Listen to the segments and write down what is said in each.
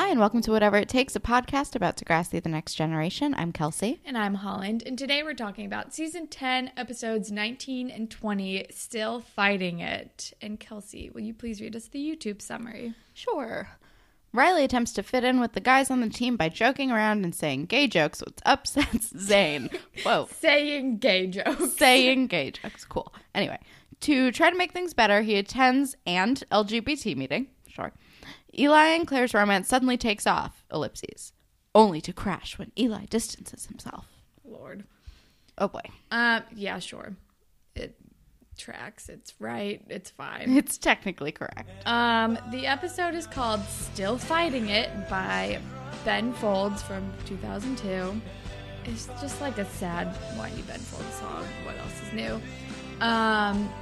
Hi, and welcome to Whatever It Takes, a podcast about Degrassi the Next Generation. I'm Kelsey. And I'm Holland, and today we're talking about season 10, episodes 19 and 20, Still Fighting It. And Kelsey, will you please read us the YouTube summary? Sure. Riley attempts to fit in with the guys on the team by joking around and saying gay jokes, which upsets Zane. Whoa. Saying gay jokes. saying gay jokes. Cool. Anyway, to try to make things better, he attends and LGBT meeting. Sure. Eli and Claire's romance suddenly takes off, ellipses, only to crash when Eli distances himself. Lord. Oh boy. Uh, yeah, sure. It tracks. It's right. It's fine. It's technically correct. Um, the episode is called Still Fighting It by Ben Folds from 2002. It's just like a sad, whiny Ben Folds song. What else is new? Um,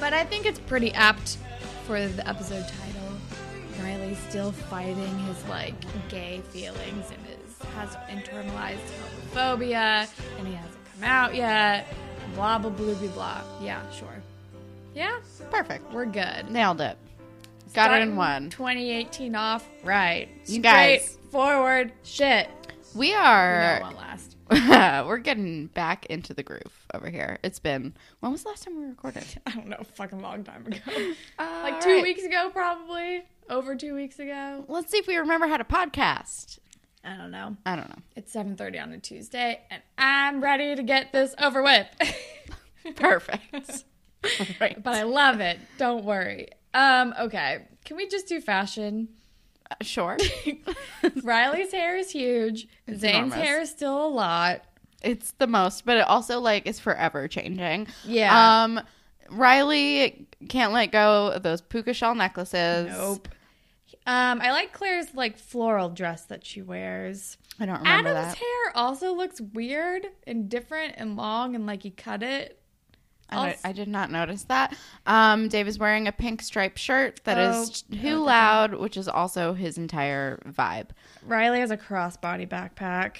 but I think it's pretty apt for the episode title. Riley's still fighting his like gay feelings and is has internalized homophobia, and he hasn't come out yet. Blah blah blah blah blah. Yeah, sure. Yeah, Perfect. we're good. Nailed it. Got it in one. 2018 off right. You guys. forward shit. We are one last. we're getting back into the groove over here. It's been when was the last time we recorded? I don't know, fucking long time ago. like two right. weeks ago, probably. Over two weeks ago. Let's see if we remember how to podcast. I don't know. I don't know. It's 7:30 on a Tuesday, and I'm ready to get this over with. Perfect. right. but I love it. Don't worry. Um, okay. Can we just do fashion? sure. Riley's hair is huge. Zane's enormous. hair is still a lot. it's the most, but it also like is forever changing. Yeah. Um Riley can't let go of those puka shell necklaces. Nope. Um, I like Claire's like floral dress that she wears. I don't remember Adam's that. hair also looks weird and different and long and like he cut it. I, Also- I did not notice that. Um, Dave is wearing a pink striped shirt that is Oh, too loud, which is also his entire vibe. Riley has a crossbody backpack.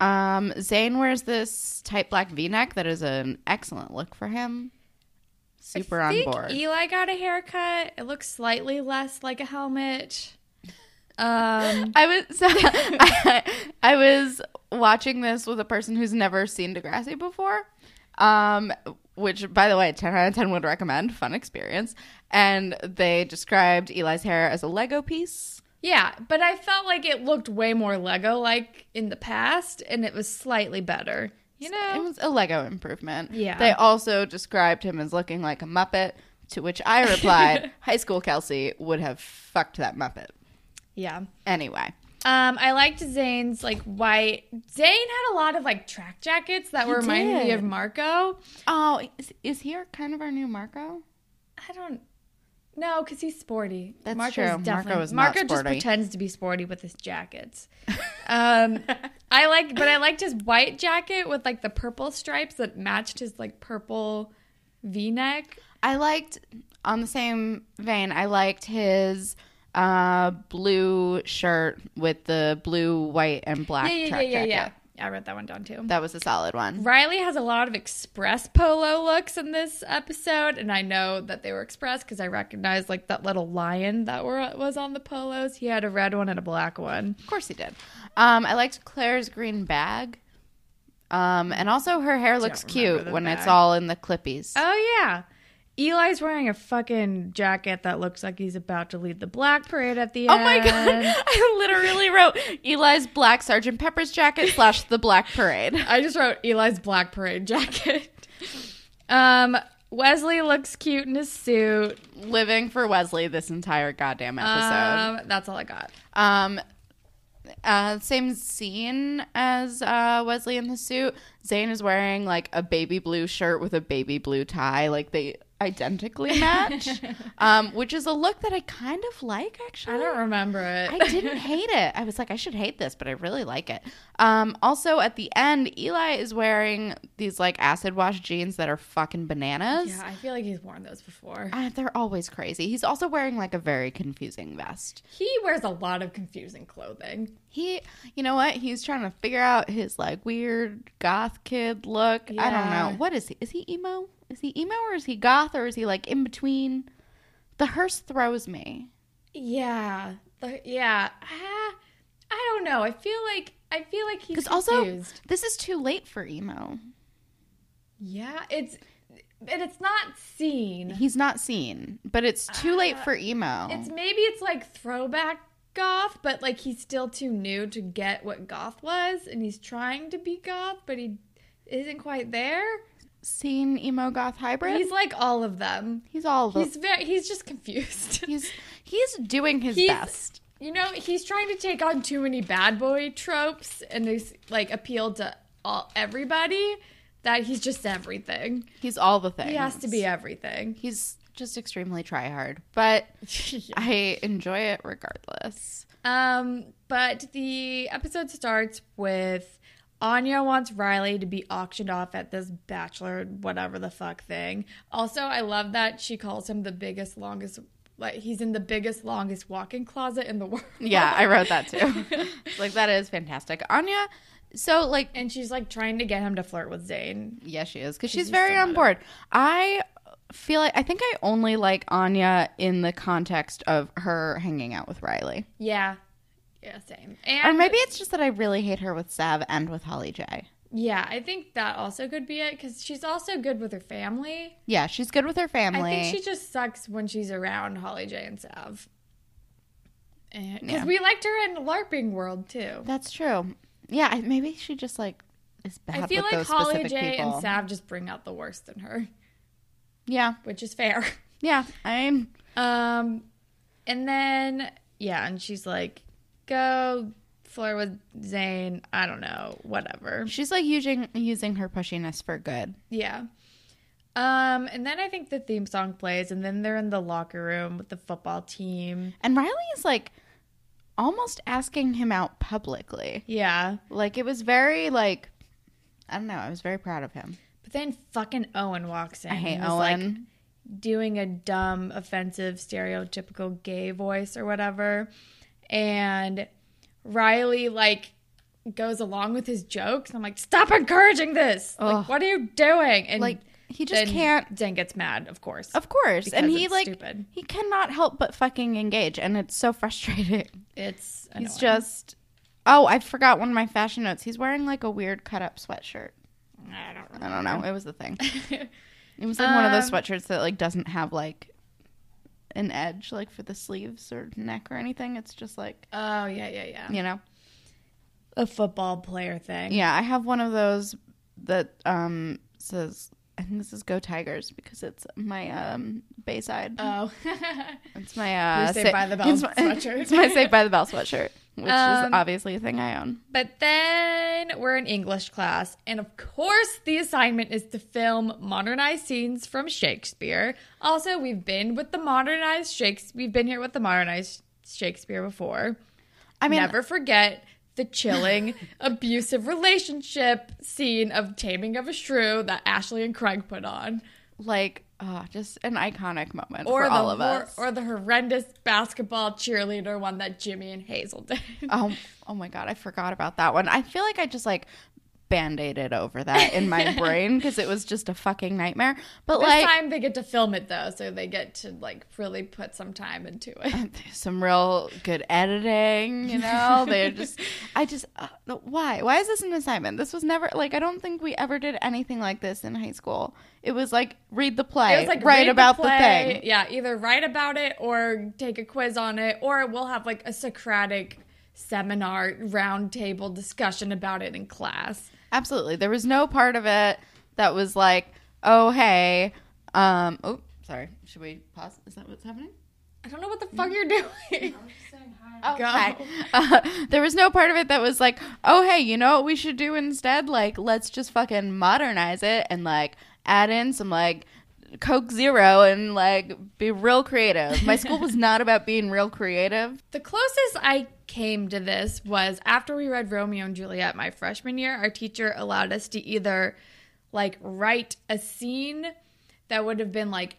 Um, Zane wears this tight black V neck that is an excellent look for him. Super on board. Eli got a haircut. It looks slightly less like a helmet. Um, I was I, I was watching this with a person who's never seen Degrassi before. Um, which by the way, 10 out of 10 would recommend. Fun experience. And they described Eli's hair as a Lego piece. yeah, but I felt like it looked way more Lego like in the past, and it was slightly better. You know, It was a Lego improvement. Yeah. They also described him as looking like a Muppet, to which I replied, High school Kelsey would have fucked that Muppet. yeah. Anyway. Um, I liked Zane's like white. Zane had a lot of like track jackets that He were reminding me of Marco. Oh, is, is he our- kind of our new Marco? I don't know because he's sporty. That's Marco's true. Marco is not Marco just pretends to be sporty with his jackets. um, I like, but I liked his white jacket with like the purple stripes that matched his like purple V-neck. I liked on the same vein. I liked his uh, blue shirt with the blue, white, and black Yeah, yeah, yeah, track yeah, jacket. I wrote that one down too. That was a solid one. Riley has a lot of express polo looks in this episode, and I know that they were express because I recognized like that little lion that were was on the polos. He had a red one and a black one. Of course he did. Um, I liked Claire's green bag. Um, and also her hair looks cute when it's all in the clippies. Oh yeah. Eli's wearing a fucking jacket that looks like he's about to lead the black parade at the Oh end. Oh my god! I literally wrote Eli's black Sergeant Pepper's jacket slash the Black Parade. I just wrote Eli's black parade jacket. um, Wesley looks cute in his suit. Living for Wesley this entire goddamn episode. Um, that's all I got. Um, uh, same scene as uh, Wesley in the suit. Zane is wearing like a baby blue shirt with a baby blue tie. Like they identically match, um, which is a look that I kind of like actually. I don't remember it. I didn't hate it. I was like, I should hate this, but I really like it. Um, also, at the end, Eli is wearing these like acid wash jeans that are fucking bananas. yeah, I feel like he's worn those before. Uh, they're always crazy. He's also wearing like a very confusing vest. He wears a lot of confusing clothing. He, you know what? He's trying to figure out his like weird goth kid look. I don't know. What is he? Is he emo? Is he emo or is he goth or is he like in between? The hearse throws me. Yeah, the, yeah. Ah, I don't know. I feel like I feel like he's also, this is too late for emo. yeah, it's and it's not scene. He's not scene, but it's too late Uh, for emo. It's maybe it's like throwback goth, but like he's still too new to get what goth was, and he's trying to be goth, but he isn't quite there. scene emo goth hybrid. He's He's, like all of them. He's all the, He's very he's just confused. he's he's doing his He's- best. You know, he's trying to take on too many bad boy tropes and there's like appeal to all everybody that he's just everything. He's all the things. He has to be everything. He's just extremely try hard, but I enjoy it regardless. Um, but the episode starts with Anya wants Riley to be auctioned off at this bachelor whatever the fuck thing. Also, I love that she calls him the biggest longest like he's in the biggest longest walk-in closet in the world. Yeah, I wrote that too. like that is fantastic. Anya, so like and she's like trying to get him to flirt with Zane. yeah, she is because She's very on board. I feel like I think I only like Anya in the context of her hanging out with Riley. Yeah. Yeah, same. Or And maybe it's just that I really hate her with Sav and with Holly J. yeah, I think that also could be it because she's also good with her family. Yeah, she's good with her family. I think she just sucks when she's around Holly J and Sav. Because Yeah. we liked her in LARPing World too. That's true. Yeah, maybe she just like is bad I feel like Holly J people. and Sav just bring out the worst in her, yeah, which is fair. yeah. I'm Um, and then yeah, and she's like, "Go flirt with Zane." I don't know, whatever. she's like using using her pushiness for good. Yeah. Um, and then I think the theme song plays, and then they're in the locker room with the football team. And Riley is like almost asking him out publicly. Yeah. Like it was very like I don't know. I was very proud of him. But then fucking Owen walks in. I hate He's, like, doing a dumb, offensive, stereotypical gay voice or whatever. And Riley, like, goes along with his jokes. I'm like, stop encouraging this. Ugh. Like, what are you doing? And like he just then can't. Zane gets mad, of course. Of course, and he like stupid. he cannot help but fucking engage, and it's so frustrating. It's He's just. Oh, I forgot one of my fashion notes. He's wearing like a weird cut up sweatshirt. I don't, I don't know. It was the thing. It was like one of those Um, sweatshirts that like doesn't have like an edge like for the sleeves or neck or anything. It's just like Oh yeah, yeah, yeah. you know. A football player thing. Yeah, I have one of those that um says I think this is Go Tigers because it's my um Bayside. Oh. it's my uh Saved by the Bell it's my, sweatshirt. it's my Saved by the Bell sweatshirt, which is Um, obviously a thing I own. But then we're in English class, and of course, the assignment is to film modernized scenes from Shakespeare. Also, we've been with the modernized Shakespeare. We've been here with the modernized Shakespeare before. I mean, Never forget the chilling, abusive relationship scene of Taming of a Shrew that Ashley and Craig put on, like uh, just an iconic moment or for the all of us. or the horrendous basketball cheerleader one that Jimmy and Hazel did. Oh, oh my god, I forgot about that one. I feel like I just like band-aided over that in my brain because it was just a fucking nightmare. But This like time they get to film it though, so they get to like really put some time into it. some real good editing, you know? They're just I just uh, why? Why is this an assignment? This was never like I don't think we ever did anything like this in high school. It was like read the play, It was like write about the, play. thing. Yeah, either write about it or take a quiz on it, or we'll have like a Socratic seminar roundtable discussion about it in class. Absolutely. There was no part of it that was like, "Oh, hey, um, oh, sorry. Should we pause? Is that what's happening?" I don't know what the fuck you're doing. Oh, Go. hi. Uh, there was no part of it that was like, oh, hey, you know what we should do instead? Like, let's just fucking modernize it and like add in some like Coke Zero and like be real creative. My school was not about being real creative. The closest I came to this was after we read Romeo and Juliet my freshman year, our teacher allowed us to either like write a scene that would have been like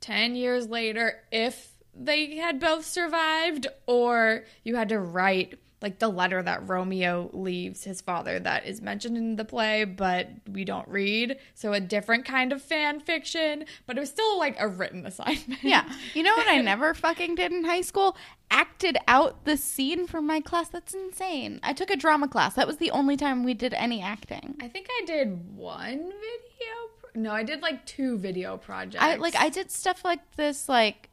10 years later if they had both survived, or you had to write like the letter that Romeo leaves his father that is mentioned in the play, but we don't read. So a different kind of fan fiction, but it was still like a written assignment. Yeah. You know what I never fucking did in high school? Acted out the scene for my class. That's insane. I took a drama class. That was the only time we did any acting. I think I did one video. Pro- no, I did like two video projects. I like I did stuff like this like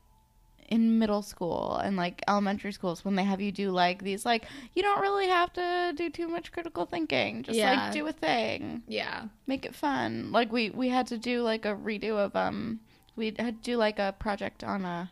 in middle school and like elementary schools when they have you do like these like you don't really have to do too much critical thinking. Just Yeah. like do a thing. yeah. Make it fun. Like we we had to do like a redo of um we had to do like a project on a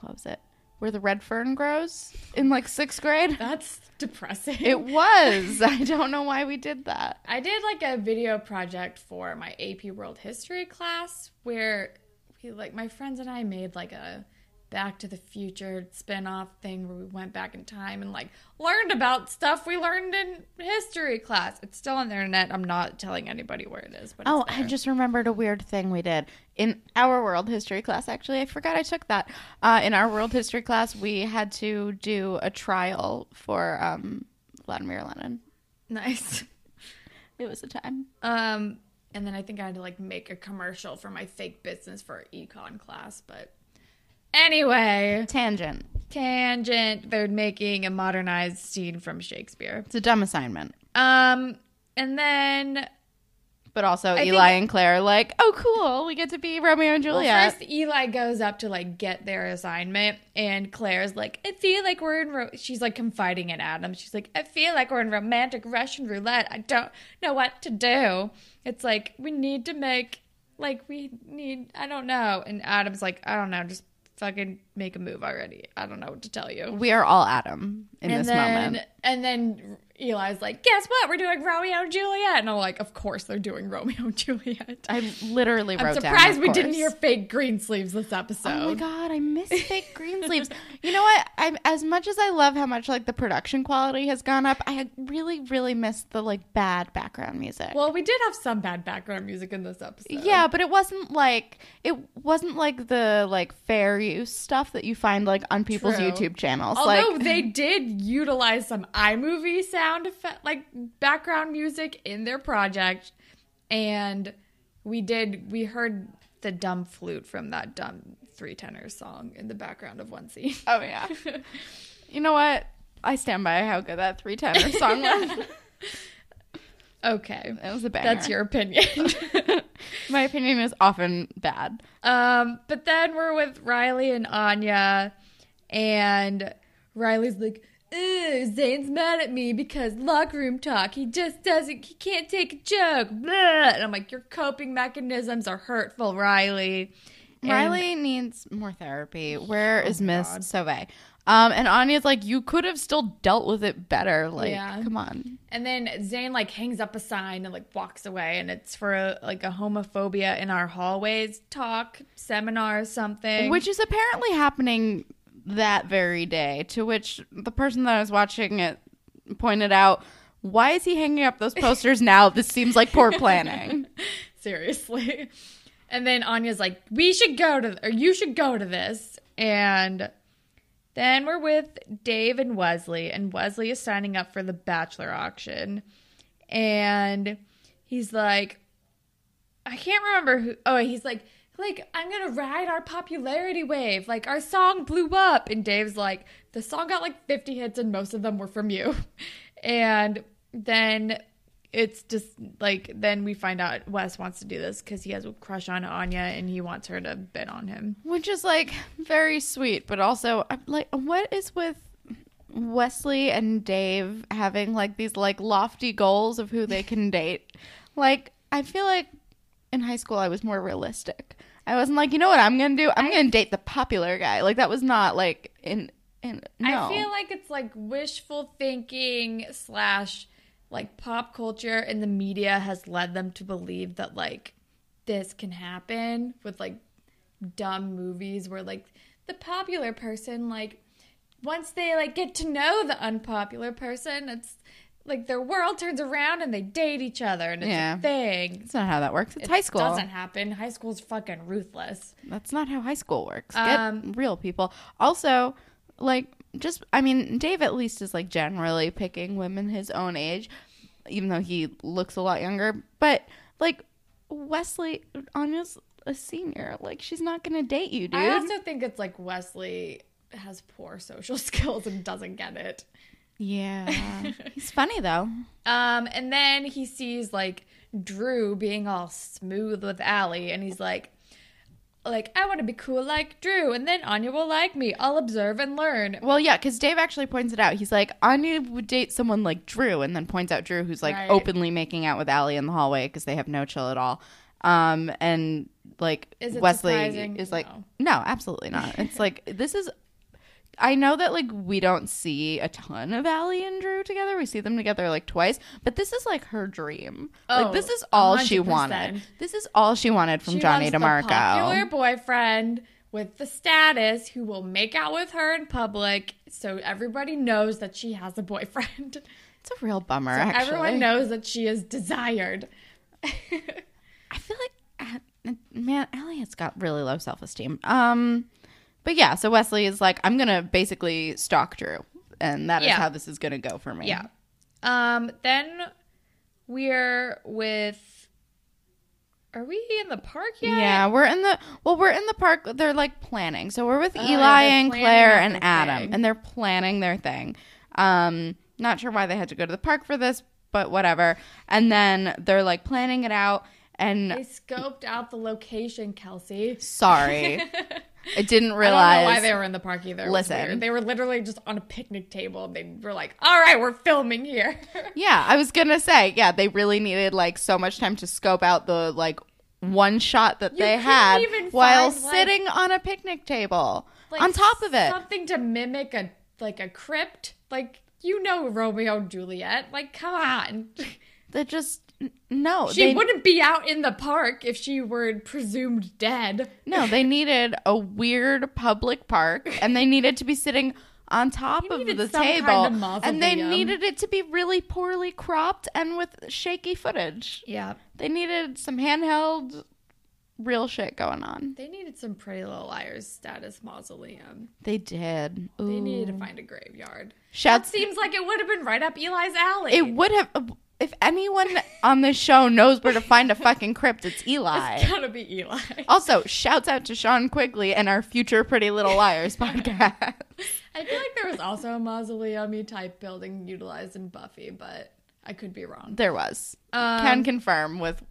what was it? Where the red fern grows in like 6th grade. That's depressing. It was. I don't know why we did that. I did like a video project for my AP World History class where we like my friends and I made like a Back to the Future spin-off thing where we went back in time and like learned about stuff we learned in history class. It's still on the internet. I'm not telling anybody where it is, but Oh, I just remembered a weird thing we did in our world history class. Actually, I forgot I took that. Uh, in our world history class, we had to do a trial for um, Vladimir Lenin. nice. It was a time. Um, and then I think I had to like make a commercial for my fake business for econ class, but anyway, Tangent. tangent. They're making a modernized scene from Shakespeare. It's a dumb assignment. Um, and then But also, I Eli and Claire are like, oh, cool, we get to be Romeo and well, Juliet. first Eli goes up to like get their assignment, and Claire's like, "I feel like we're in." Ro-. She's like confiding in Adam. She's like, "I feel like we're in romantic Russian roulette. I don't know what to do." It's like we need to make like we need. I don't know. And Adam's like, "I don't know. Just fucking make a move already. I don't know what to tell you." we are all Adam in and this then, moment. And then Eli's like, "Guess what? We're doing Romeo and Juliet." And I'm like, "Of course they're doing Romeo and Juliet." I literally wrote I'm surprised of we didn't hear fake green sleeves this episode. Oh my god, I miss fake green sleeves. You know what? I as much as I love how much like the production quality has gone up, I really really miss the like bad background music. Well, we did have some bad background music in this episode. yeah, but it wasn't like it wasn't like the like fair use stuff that you find like on people's True. YouTube channels. Although like they did utilize some iMovie sound effect, like background music in their project, and we did we heard the dumb flute from that dumb three tenor song in the background of one scene. oh yeah. you know what? I stand by how good that three tenor song was. Okay, it was a banger. that's your opinion. My opinion is often bad. Um, but then we're with Riley and Anya, and Riley's like, Ugh, Zane's mad at me because locker room talk. He just doesn't, he can't take a joke. Blah. And I'm like, your coping mechanisms are hurtful, Riley. And- Riley needs more therapy. Where is Miss. Sauve? Um, and Anya's like, you could have still dealt with it better. Like, Yeah. come on. And then Zane like hangs up a sign and like walks away, and it's for a, like a homophobia in our hallways talk seminar or something. Which is apparently happening that very day. To which the person that I was watching it pointed out, why is he hanging up those posters now? This seems like poor planning. Seriously. And then Anya's like, we should go to, or you should go to this. And then we're with Dave and Wesley, and Wesley is signing up for the Bachelor auction. And he's like, I can't remember who, oh, he's like, like, I'm gonna ride our popularity wave. Like, our song blew up. And Dave's like, the song got like 50 hits, and most of them were from you. And then it's just like then we find out Wes wants to do this because he has a crush on Anya and he wants her to bid on him. Which is like very sweet, but also I'm like, what is with Wesley and Dave having like these like lofty goals of who they can date? Like, I feel like in high school I was more realistic. I wasn't like, you know what I'm gonna do? I'm gonna date the popular guy. Like that was not like in in no. I feel like it's like wishful thinking slash like pop culture and the media has led them to believe that like this can happen with like dumb movies where like the popular person like once they like get to know the unpopular person, it's like their world turns around and they date each other and it's Yeah. a thing. That's not how that works. It's It high school. It doesn't happen. High school's fucking ruthless. That's not how high school works. Get Um, real people. Also, like, just I mean, Dave at least is like generally picking women his own age, even though he looks a lot younger. But like Wesley, Anya's a senior. Like, she's not gonna date you, dude. I also think it's like Wesley has poor social skills and doesn't get it. Yeah, he's funny though. Um, and then he sees like Drew being all smooth with Alli, and he's like, like I want to be cool like Drew, and then Anya will like me. I'll observe and learn. Well, yeah, because Dave actually points it out. He's like, Anya would date someone like Drew, and then points out Drew, who's like Right. openly making out with Alli in the hallway because they have no chill at all. Um, and like Is it Wesley surprising? is like, No. no, absolutely not. It's like this is. I know that like we don't see a ton of Alli and Drew together. We see them together like twice, but this is like her dream. Oh, like this is all she 100%. wanted. This is all she wanted from She Johnny wants the DiMarco. popular boyfriend with the status who will make out with her in public, so everybody knows that she has a boyfriend. It's a real bummer. actually, Everyone knows that she is desired. I feel like uh, man, Elliot's got really low self esteem. Um, but yeah, so Wesley is like, I'm gonna basically stalk Drew, and that is Yeah. how this is gonna go for me. Yeah. Um. Then we're with. Are we in the park yet? Yeah, we're in the well, we're in the park. They're like planning. So we're with Oh, Eli they're and planning Claire and their Adam, thing. and they're planning their thing. Um, not sure why they had to go to the park for this, but whatever. And then they're like planning it out. And They scoped out the location, Kelsey. sorry, I didn't I realize. don't know why they were in the park either. It Listen. They were literally just on a picnic table. They were like, "All right, we're filming here." Yeah, I was gonna say, yeah, they really needed like so much time to scope out the like one shot that You they had while find, like- sitting on a picnic table. Like, on top of it, something to mimic a like a crypt. Like you know Romeo and Juliet. Like come on. that just no, She they, wouldn't be out in the park if she were presumed dead. no, they needed a weird public park, and they needed to be sitting on top of the some kind table, of and they needed it to be really poorly cropped and with shaky footage. Yeah. They needed some handheld, real shit going on. They needed some Pretty Little Liars status mausoleum. They did. They needed to find a graveyard. Shouts That seems like it would have been right up Eli's alley. It would have. If anyone on this show knows where to find a fucking crypt, it's Eli. It's gotta be Eli. Also, shouts out to Sean Quigley and our future Pretty Little Liars podcast. I feel like there was also a mausoleum type building utilized in Buffy, but I could be wrong. There was. Um, Can confirm with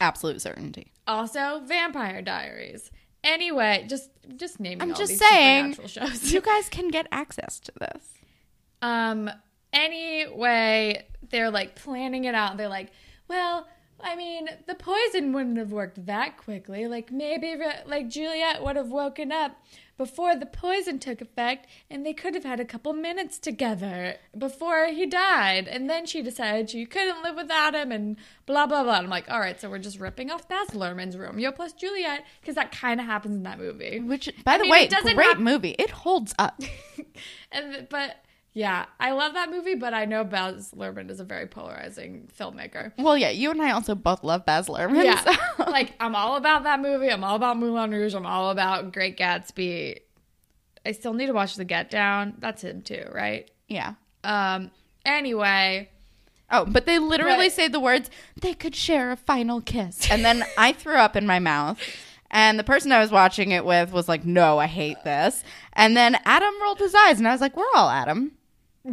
absolute certainty. Also, Vampire Diaries. Anyway, just just naming. I'm all just saying, shows. You guys can get access to this. Um. Anyway, they're like planning it out. They're like, well, I mean, the poison wouldn't have worked that quickly. Like maybe like Juliet would have woken up before the poison took effect, and they could have had a couple minutes together before he died. And then she decided she couldn't live without him, and blah blah blah. And I'm like, all right, so we're just ripping off Baz Luhrmann's Romeo plus Juliet because that kind of happens in that movie. Which, by I the mean, way, it doesn't great hap- movie. It holds up. and but yeah, I love that movie, but I know Baz Luhrmann is a very polarizing filmmaker. Well, yeah, you and I also both love Baz Luhrmann. Yeah, so- like I'm all about that movie. I'm all about Moulin Rouge. I'm all about Great Gatsby. I still need to watch The Get Down. That's him too, right? yeah. Um. Anyway, Oh, but they literally Right. say the words, they could share a final kiss. And then I threw up in my mouth. And the person I was watching it with was like, no, I hate this. And then Adam rolled his eyes, and I was like, we're all Adam.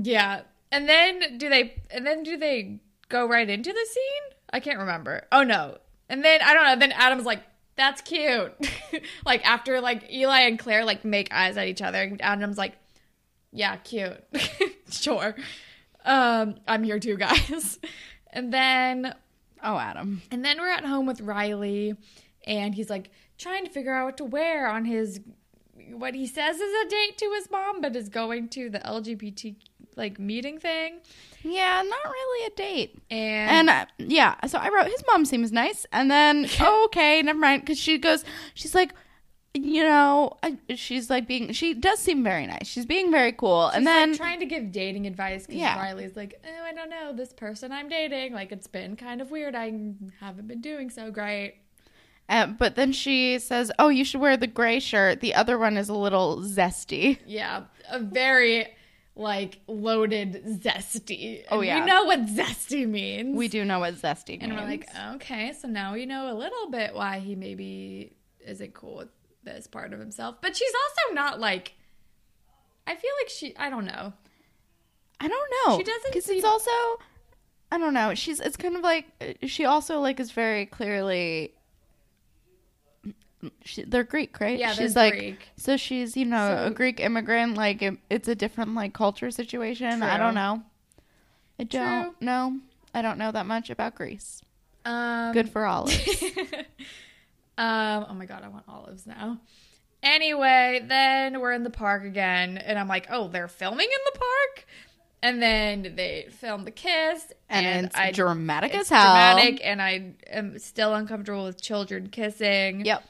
Yeah. And then do they? And then do they go right into the scene? I can't remember. Oh no. And then I don't know. Then Adam's like, "That's cute." like after like Eli and Claire like make eyes at each other, Adam's like, "Yeah, cute, sure." Um, I'm here too, guys. And then Oh, Adam. and then we're at home with Riley, and he's like trying to figure out what to wear on his what he says is a date to his mom, but is going to the LGBT like meeting thing. Yeah, not really a date. And, And uh, yeah, so I wrote his mom seems nice, and then oh, okay, never mind, because she goes, she's like, you know, I, she's like being, she does seem very nice. She's being very cool, and then like, trying to give dating advice because Yeah. Riley's like, oh, I don't know, this person I'm dating, like it's been kind of weird. I haven't been doing so great. uh, but then she says, oh, you should wear the gray shirt. The other one is a little zesty. Yeah, a very like loaded zesty. Oh, And yeah. we know what zesty means. We do know what zesty and means. And we're like, okay, so now we know a little bit why he maybe isn't cool with this part of himself. But she's also not like. I feel like she. I don't know. I don't know. She doesn't because seem- it's also, I don't know. She's it's kind of like she also like is very clearly. She, they're Greek, right? Yeah, she's they're like Greek. so she's you know So- a Greek immigrant. Like it, it's a different like culture situation. I don't know. I don't True. know. I don't know that much about Greece. Um, Good for olives. um. Oh my god, I want olives now. Anyway, then we're in the park again, and I'm like, oh, they're filming in the park, and then they film the kiss, and, it's I dramatic it's as hell. dramatic, and I am still uncomfortable with children kissing. Yep.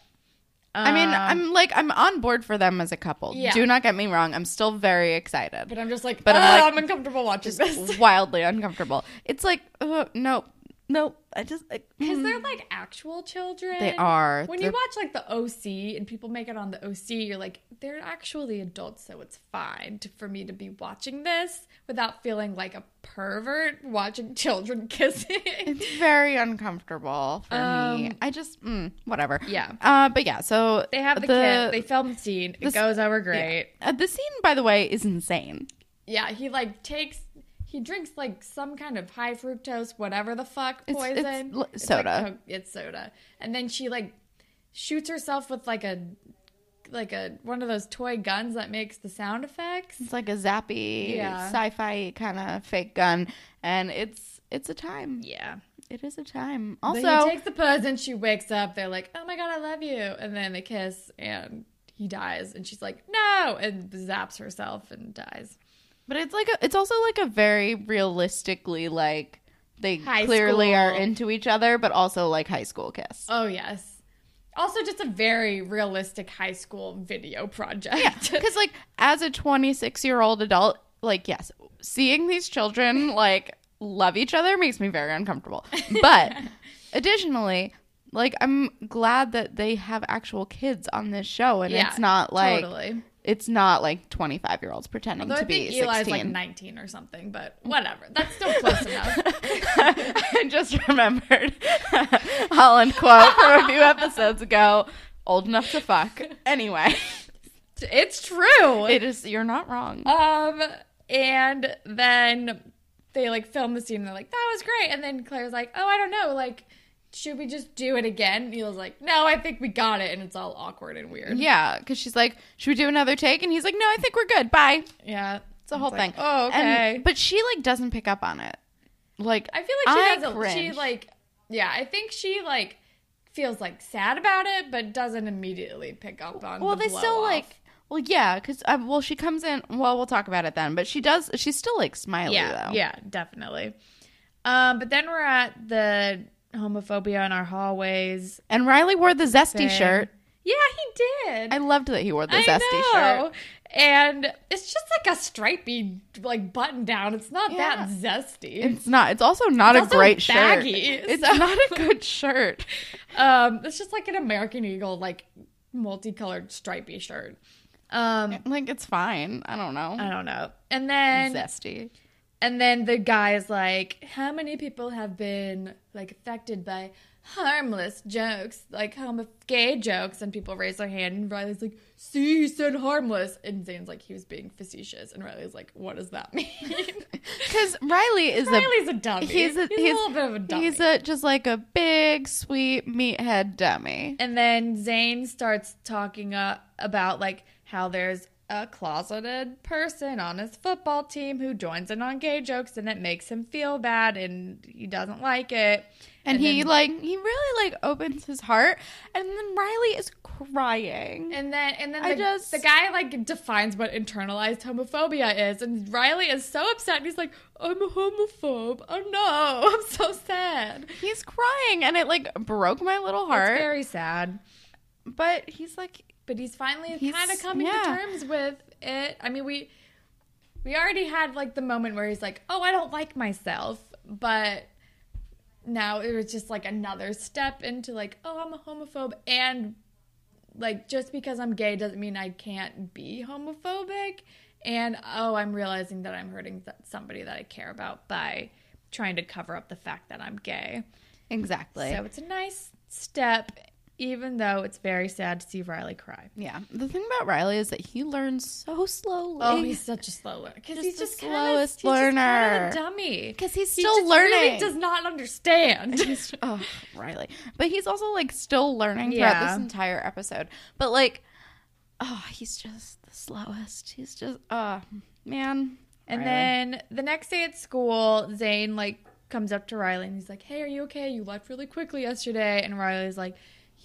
I mean, Um, I'm like I'm on board for them as a couple. Yeah. Do not get me wrong. I'm still very excited. but I'm just like, But I'm I'm, like- I'm uncomfortable watching this wildly uncomfortable. It's like, uh, nope, nope. I just because they're like actual children. they are. When They're- you watch like the OC and people make it on the OC, you're like, they're actually adults, so it's fine to, for me to be watching this without feeling like a pervert watching children kissing. it's very uncomfortable for me. Um, I just, mm, whatever. Yeah. Uh, but yeah. So They have the, kiss. They film the scene. It goes over great. Uh, the scene, by the way, is insane. Yeah. he like takes. He drinks like some kind of high fructose, whatever the fuck It's- it's poison. l- like soda. It's soda, and then she like shoots herself with like a like a one of those toy guns that makes the sound effects. It's like a zappy, Yeah. sci-fi kind of fake gun, and it's it's a time. Yeah. It is a time. Also, Also, he takes the poison. She wakes up. They're like, "Oh my god, I love you!" And then they kiss, and he dies. And she's like, "No!" and zaps herself and dies. But it's like a, it's also like a very realistically like they High clearly are into each other, but also like high school kiss. Oh yes. Also, just a very realistic high school video project. Yeah, because like as a 26 year old adult, like yes, seeing these children like love each other makes me very uncomfortable. But additionally, like I'm glad that they have actual kids on this show, and Yeah, it's not like totally. It's not like 25 year olds pretending Although to I think be Eli's 16. like 19 or something, but whatever. That's still close enough. I just remembered Holland quote from a few episodes ago. Old enough to fuck. Anyway, It's true. it is. You're not wrong. Um, and then they like film the scene and they're like, that was great. And then Claire's like, oh, I don't know. Like, should we just do it again? Neil's like, no, I think we got it. And it's all awkward and weird. Yeah, because she's like, "Should we do another take?" And he's like, "No, I think we're good. Bye." Yeah. It's the whole like, thing. oh, okay. And- but she like doesn't pick up on it. Like I feel like she I a, she like, yeah, I think she like feels like sad about it, but doesn't immediately pick up on well, the they still off. like. Well, yeah, because um, well, she comes in. Well, we'll talk about it then. But she does. She's still like smiley yeah, though. yeah, definitely. Um, but then we're at the homophobia in our hallways. And Riley wore the zesty thing. shirt. Yeah, he did. I loved that he wore the I zesty know. shirt. And it's just like a stripy like button down. It's not that zesty. It's not. It's also not It's a also great shirt. baggy, It's not a good shirt. um, it's just like an American Eagle like multicolored stripy shirt. Um, Like it's fine. I don't know. I don't know. And then Zesty. And then the guy is like, "How many people have been like affected by harmless jokes, like homo gay jokes?" And people raise their hand, and Riley's like, "See, he said harmless." And Zane's like, he was being facetious, and Riley's like, "What does that mean?" Because Riley is Riley's a dummy. He's a, he's, a little bit of a dummy. He's a just like a big sweet meathead dummy. and then Zane starts talking uh, about like how there's a closeted person on his football team who joins in on gay jokes and it makes him feel bad and he doesn't like it. And, And he then- like he really like opens his heart, and then Riley is crying. And then and then I the, just- the guy like defines what internalized homophobia is, and Riley is so upset. And he's like, "I'm a homophobe. Oh no, I'm so sad." he's crying, and it like broke my little It's heart. very sad. but he's like, But he's finally kind of coming yeah. to terms with it. I mean, we we already had like the moment where he's like, "Oh, I don't like myself," but now it was just like another step into like, "Oh, I'm a homophobe," and like just because I'm gay doesn't mean I can't be homophobic. And oh, I'm realizing that I'm hurting somebody that I care about by trying to cover up the fact that I'm gay. exactly. So it's a nice step, even though it's very sad to see Riley cry. yeah. The thing about Riley is that he learns so slowly. Oh, he's such a slow learner because Just he's the just slowest he's just kinda learner. a dummy. 'Cause he's He still just Really learning. does not understand. He's- oh, Riley. But he's also like still learning throughout Yeah. this entire episode. But like, oh, he's just the slowest. He's just, oh, man. And Riley. then the next day at school, Zane like comes up to Riley and he's like, "Hey, are you okay? You left really quickly yesterday." And Riley's like,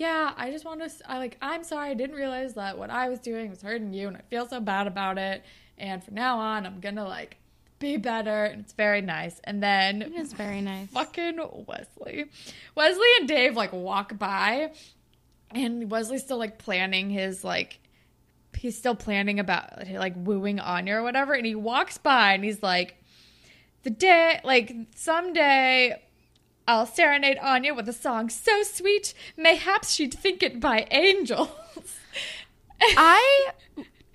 "Yeah, I just want to. I like. I'm sorry. I didn't realize that what I was doing was hurting you, and I feel so bad about it. And from now on, I'm gonna like be better." And it's very nice. And then It is very nice. fucking Wesley. Wesley and Dave like walk by, and Wesley's still like planning his like. He's still planning about like wooing Anya or whatever, and he walks by and he's like, "The day, like someday, I'll serenade Anya with a song so sweet, mayhaps she'd think it by angels." I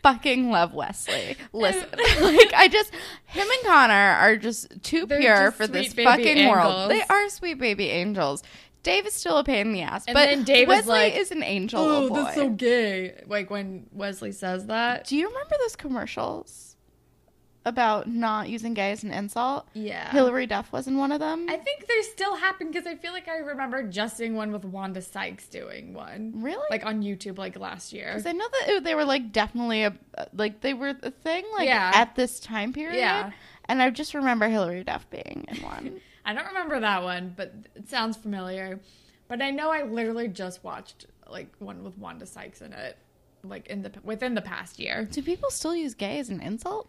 fucking love Wesley. Listen, like I just him and Connor are just too They're pure just for this fucking world. They are sweet baby angels. Dave is still a pain in the ass, And but Dave is Wesley like, is an angel oh, boy. that's so gay. Like when Wesley says that. Do you remember those commercials about not using gay as an insult? Yeah. Hilary Duff was in one of them. I think they still happen because I feel like I remember just seeing one with Wanda Sykes doing one. Really? Like on YouTube, like last year. 'Cause I know that it- they were like definitely a uh, like they were a thing like Yeah. at this time period. Yeah. And I just remember Hilary Duff being in one. I don't remember that one, but it sounds familiar. But I know I literally just watched like one with Wanda Sykes in it, like in the within the past year. Do people still use gay as an insult?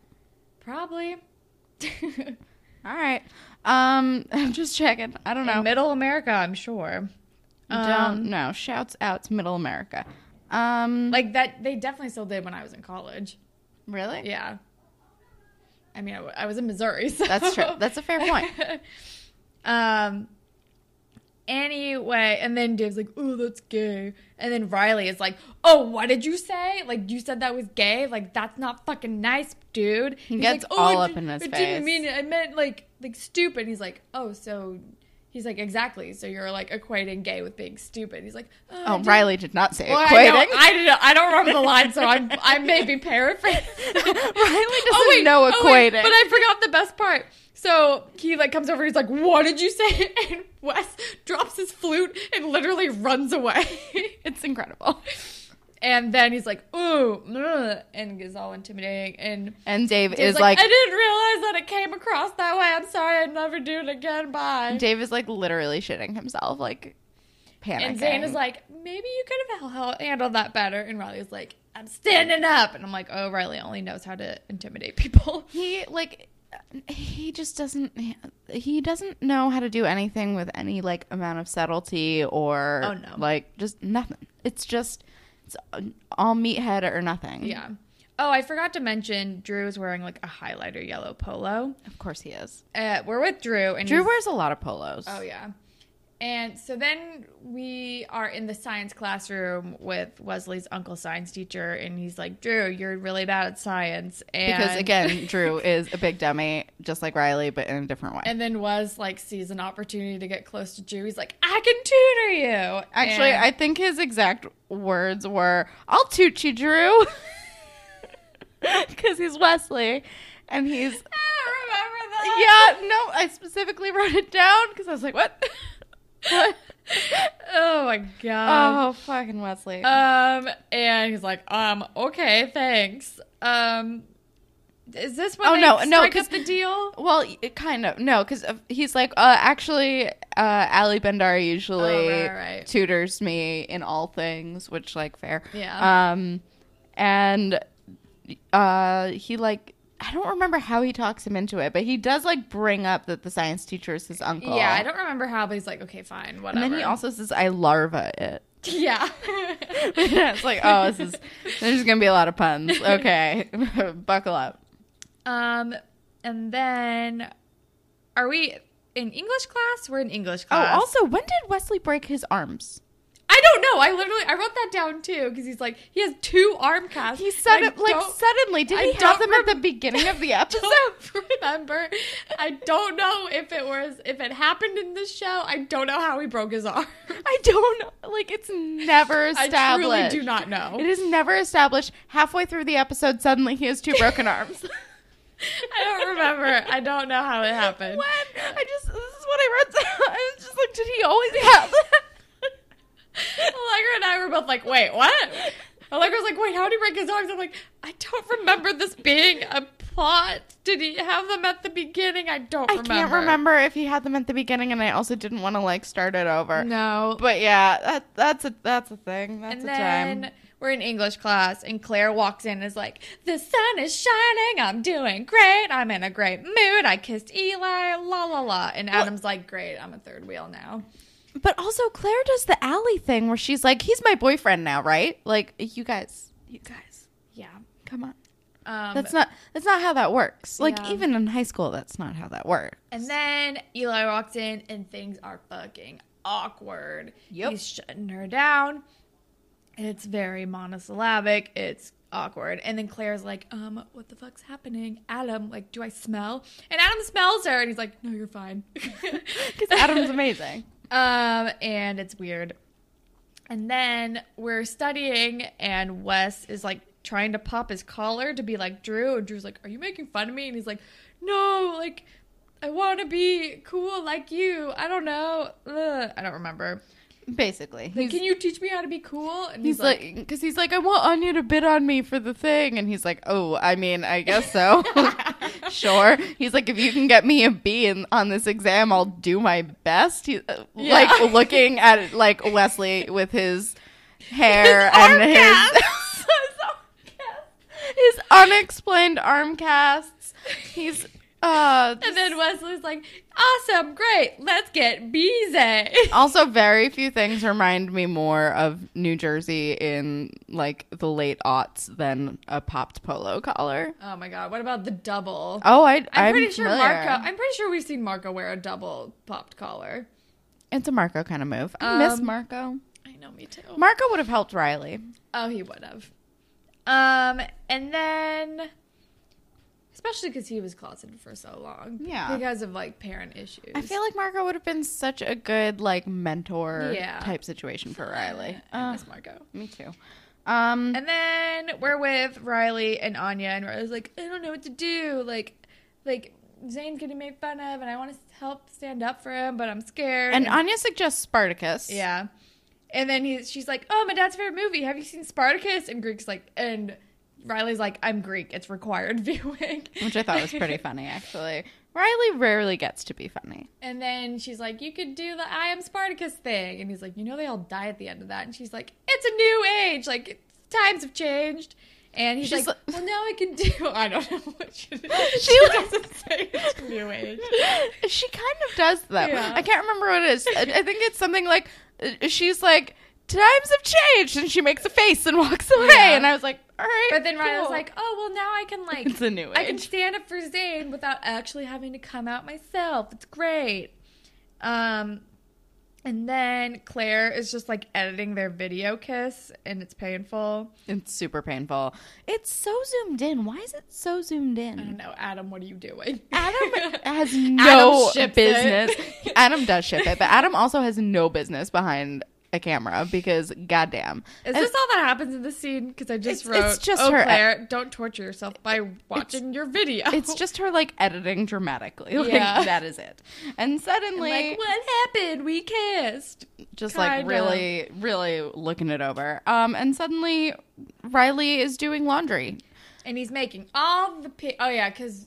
Probably. All right. Um, I'm just checking. I don't know. In middle America, I'm sure. don't Um, know. Shouts out to Middle America. Um, Like that, they definitely still did when I was in college. really? Yeah. I mean, I, w- I was in Missouri. So. That's true. That's a fair point. um. Anyway, and then Dave's like, "Oh, that's gay," and then Riley is like, "Oh, what did you say? Like, you said that was gay? Like, that's not fucking nice, dude." He gets like, oh, all I up in his I face. didn't mean it. I meant like like stupid. He's like, "Oh, so." He's like, exactly. So you're like equating gay with being stupid. He's like, oh, Oh, Riley did not say Well, I, equating. know, I didn't. I don't remember the line, so I'm, I may be paraphrasing. Riley oh, doesn't know oh, wait, equating. but I forgot the best part. So he like comes over. He's like, "What did you say?" And Wes drops his flute and literally runs away. it's incredible. And then he's like, "Ooh," ugh," and is all intimidating. And And Dave Dave's is like, "I didn't realize that it came across that way. I'm sorry. I'd never do it again. Bye." Dave is like literally shitting himself, like panicking. And Zane is like, maybe you could have handled that better. And Riley's like, I'm standing up. And I'm like, oh, Riley only knows how to intimidate people. he like he just doesn't he doesn't know how to do anything with any like amount of subtlety or Oh, no. like just nothing it's just it's all meathead or nothing Yeah. Oh, I forgot to mention Drew is wearing like a highlighter yellow polo. of course he is Uh, we're with Drew and drew wears a lot of polos Oh yeah. And so then we are in the science classroom with Wesley's uncle science teacher and he's like, "Drew, you're really bad at science." And because again drew is a big dummy just like riley but in a different way And then Wes like sees an opportunity to get close to Drew. He's like, "I can tutor you." actually And- i think his exact words were i'll toot you drew because he's wesley and he's I don't remember that. Yeah, no, I specifically wrote it down because I was like, what? What? Oh my god. Oh, fucking Wesley. Um, and he's like, um, okay, thanks. Um, Is this when Oh, they no, no, strike 'cause- up the deal? Well, it kind of no, because he's like, uh, actually, uh, Alli Bhandari usually Oh, right, right. tutors me in all things, which like fair. Yeah. Um, and uh, he like I don't remember how he talks him into it, but he does like bring up that the science teacher is his uncle. Yeah, I don't remember how, but he's like, okay, fine, whatever. And then he also says, "I larva it." yeah. it's like, oh, this is there's gonna be a lot of puns. Okay, buckle up. um, and then are we in English class? We're in English class. Oh, also, when did Wesley break his arms? I don't know. I literally I wrote that down too because he's like he has two arm casts. He said it like suddenly. Did I he have them at the beginning of the episode? don't remember. I don't know if it was if it happened in this show. I don't know how he broke his arm. I don't know. Like it's never established. I truly do not know. It is never established. Halfway through the episode, suddenly he has two broken arms. I don't remember. I don't know how it happened. when? I just this is what I wrote down. I was just like, did he always have? Allegra and I were both like, wait, what? Allegra's like, wait, how did he break his arms? I'm like, I don't remember this being a plot. Did he have them at the beginning? I don't I remember. can't remember if he had them at the beginning, and I also didn't want to like start it over. No. But yeah, that that's a that's a thing. That's and a then time. we're in English class, and Claire walks in and is like, The sun is shining. I'm doing great. I'm in a great mood. I kissed Eli. La, la, la. And Adam's like, Great. I'm a third wheel now. But also, Claire does the Alli thing where she's like, "He's my boyfriend now, right?" Like, you guys, you guys, Yeah. come on. Um, That's not that's not how that works. Like, Yeah. even in high school, that's not how that works. And then Eli walks in and things are fucking awkward. Yep. He's shutting her down. It's very monosyllabic. It's awkward. And then Claire's like, um, what the fuck's happening? Adam, like, do I smell? And Adam smells her and he's like, no, you're fine. Because Adam's amazing. Um, and it's weird. And then we're studying, and Wes is like trying to pop his collar to be like Drew, and Drew's like, "Are you making fun of me?" And he's like, "No, like I want to be cool like you. I don't know. Ugh. I don't remember. Basically, Like, he's, can you teach me how to be cool?" And he's like, because he's like, I want Anya to bid on me for the thing, and he's like, oh, I mean, I guess so. sure. He's like, if you can get me a B in, on this exam, I'll do my best. He, uh, Yeah. Like looking at like Wesley with his hair His and his, his arm casts. his unexplained arm casts. He's uh and then Wesley's like, "Awesome, great, let's get Bize." also very few things remind me more of New Jersey in like the late aughts than a popped polo collar. oh my god, what about the double? Oh, I, I'm, I'm pretty sure. Marco. I'm pretty sure we've seen Marco wear a double popped collar. It's a Marco kind of move. I miss Um, Marco. I know, me too. Marco would have helped Riley. oh, he would have. Um, and then, especially because he was closeted for so long, Yeah. because of like parent issues. I feel like Marco would have been such a good like mentor Yeah. type situation for Riley. I Uh, miss Marco. me too. Um, And then we're with Riley and Anya, and Riley's like, I don't know what to do. Like, like Zane's getting made fun of, and I want to help stand up for him, but I'm scared. and Anya suggests Spartacus. yeah. And then he's, she's like, Oh, my dad's favorite movie. Have you seen Spartacus? And Greek's like, and Riley's like, I'm Greek. It's required viewing. which I thought was pretty funny actually. Riley rarely gets to be funny. And then she's like, You could do the I am Spartacus thing. And he's like, You know, they all die at the end of that. And she's like, It's a new age. Like, times have changed. And he's like, like- Well, now I can do. I don't know what she, She she doesn't say it's new age. she kind of does though. Yeah. I can't remember what it is. I, think it's something like uh, she's like times have changed, and she makes a face and walks away. Yeah. And I was like, all right. But then Ryan cool. like, Oh, well, now I can, like, it's a new age. I can stand up for Zane without actually having to come out myself. It's great. Um, and then Claire is just like editing their video kiss, and it's painful. It's super painful. It's so zoomed in. Why is it so zoomed in? I don't know, Adam. What are you doing? Adam has no ships business. Adam does ship it, but Adam also has no business behind a camera because goddamn. Is And- this all that happens in the scene? Because I just It's- wrote, it's just "Oh, her- Claire, don't torture yourself by watching your video." it's just her like editing dramatically. Like Yeah. that is it. And And, suddenly like what happened? We kissed. just like Kinda. really really looking it over um and suddenly riley is doing laundry and he's making all the pink. Oh yeah, because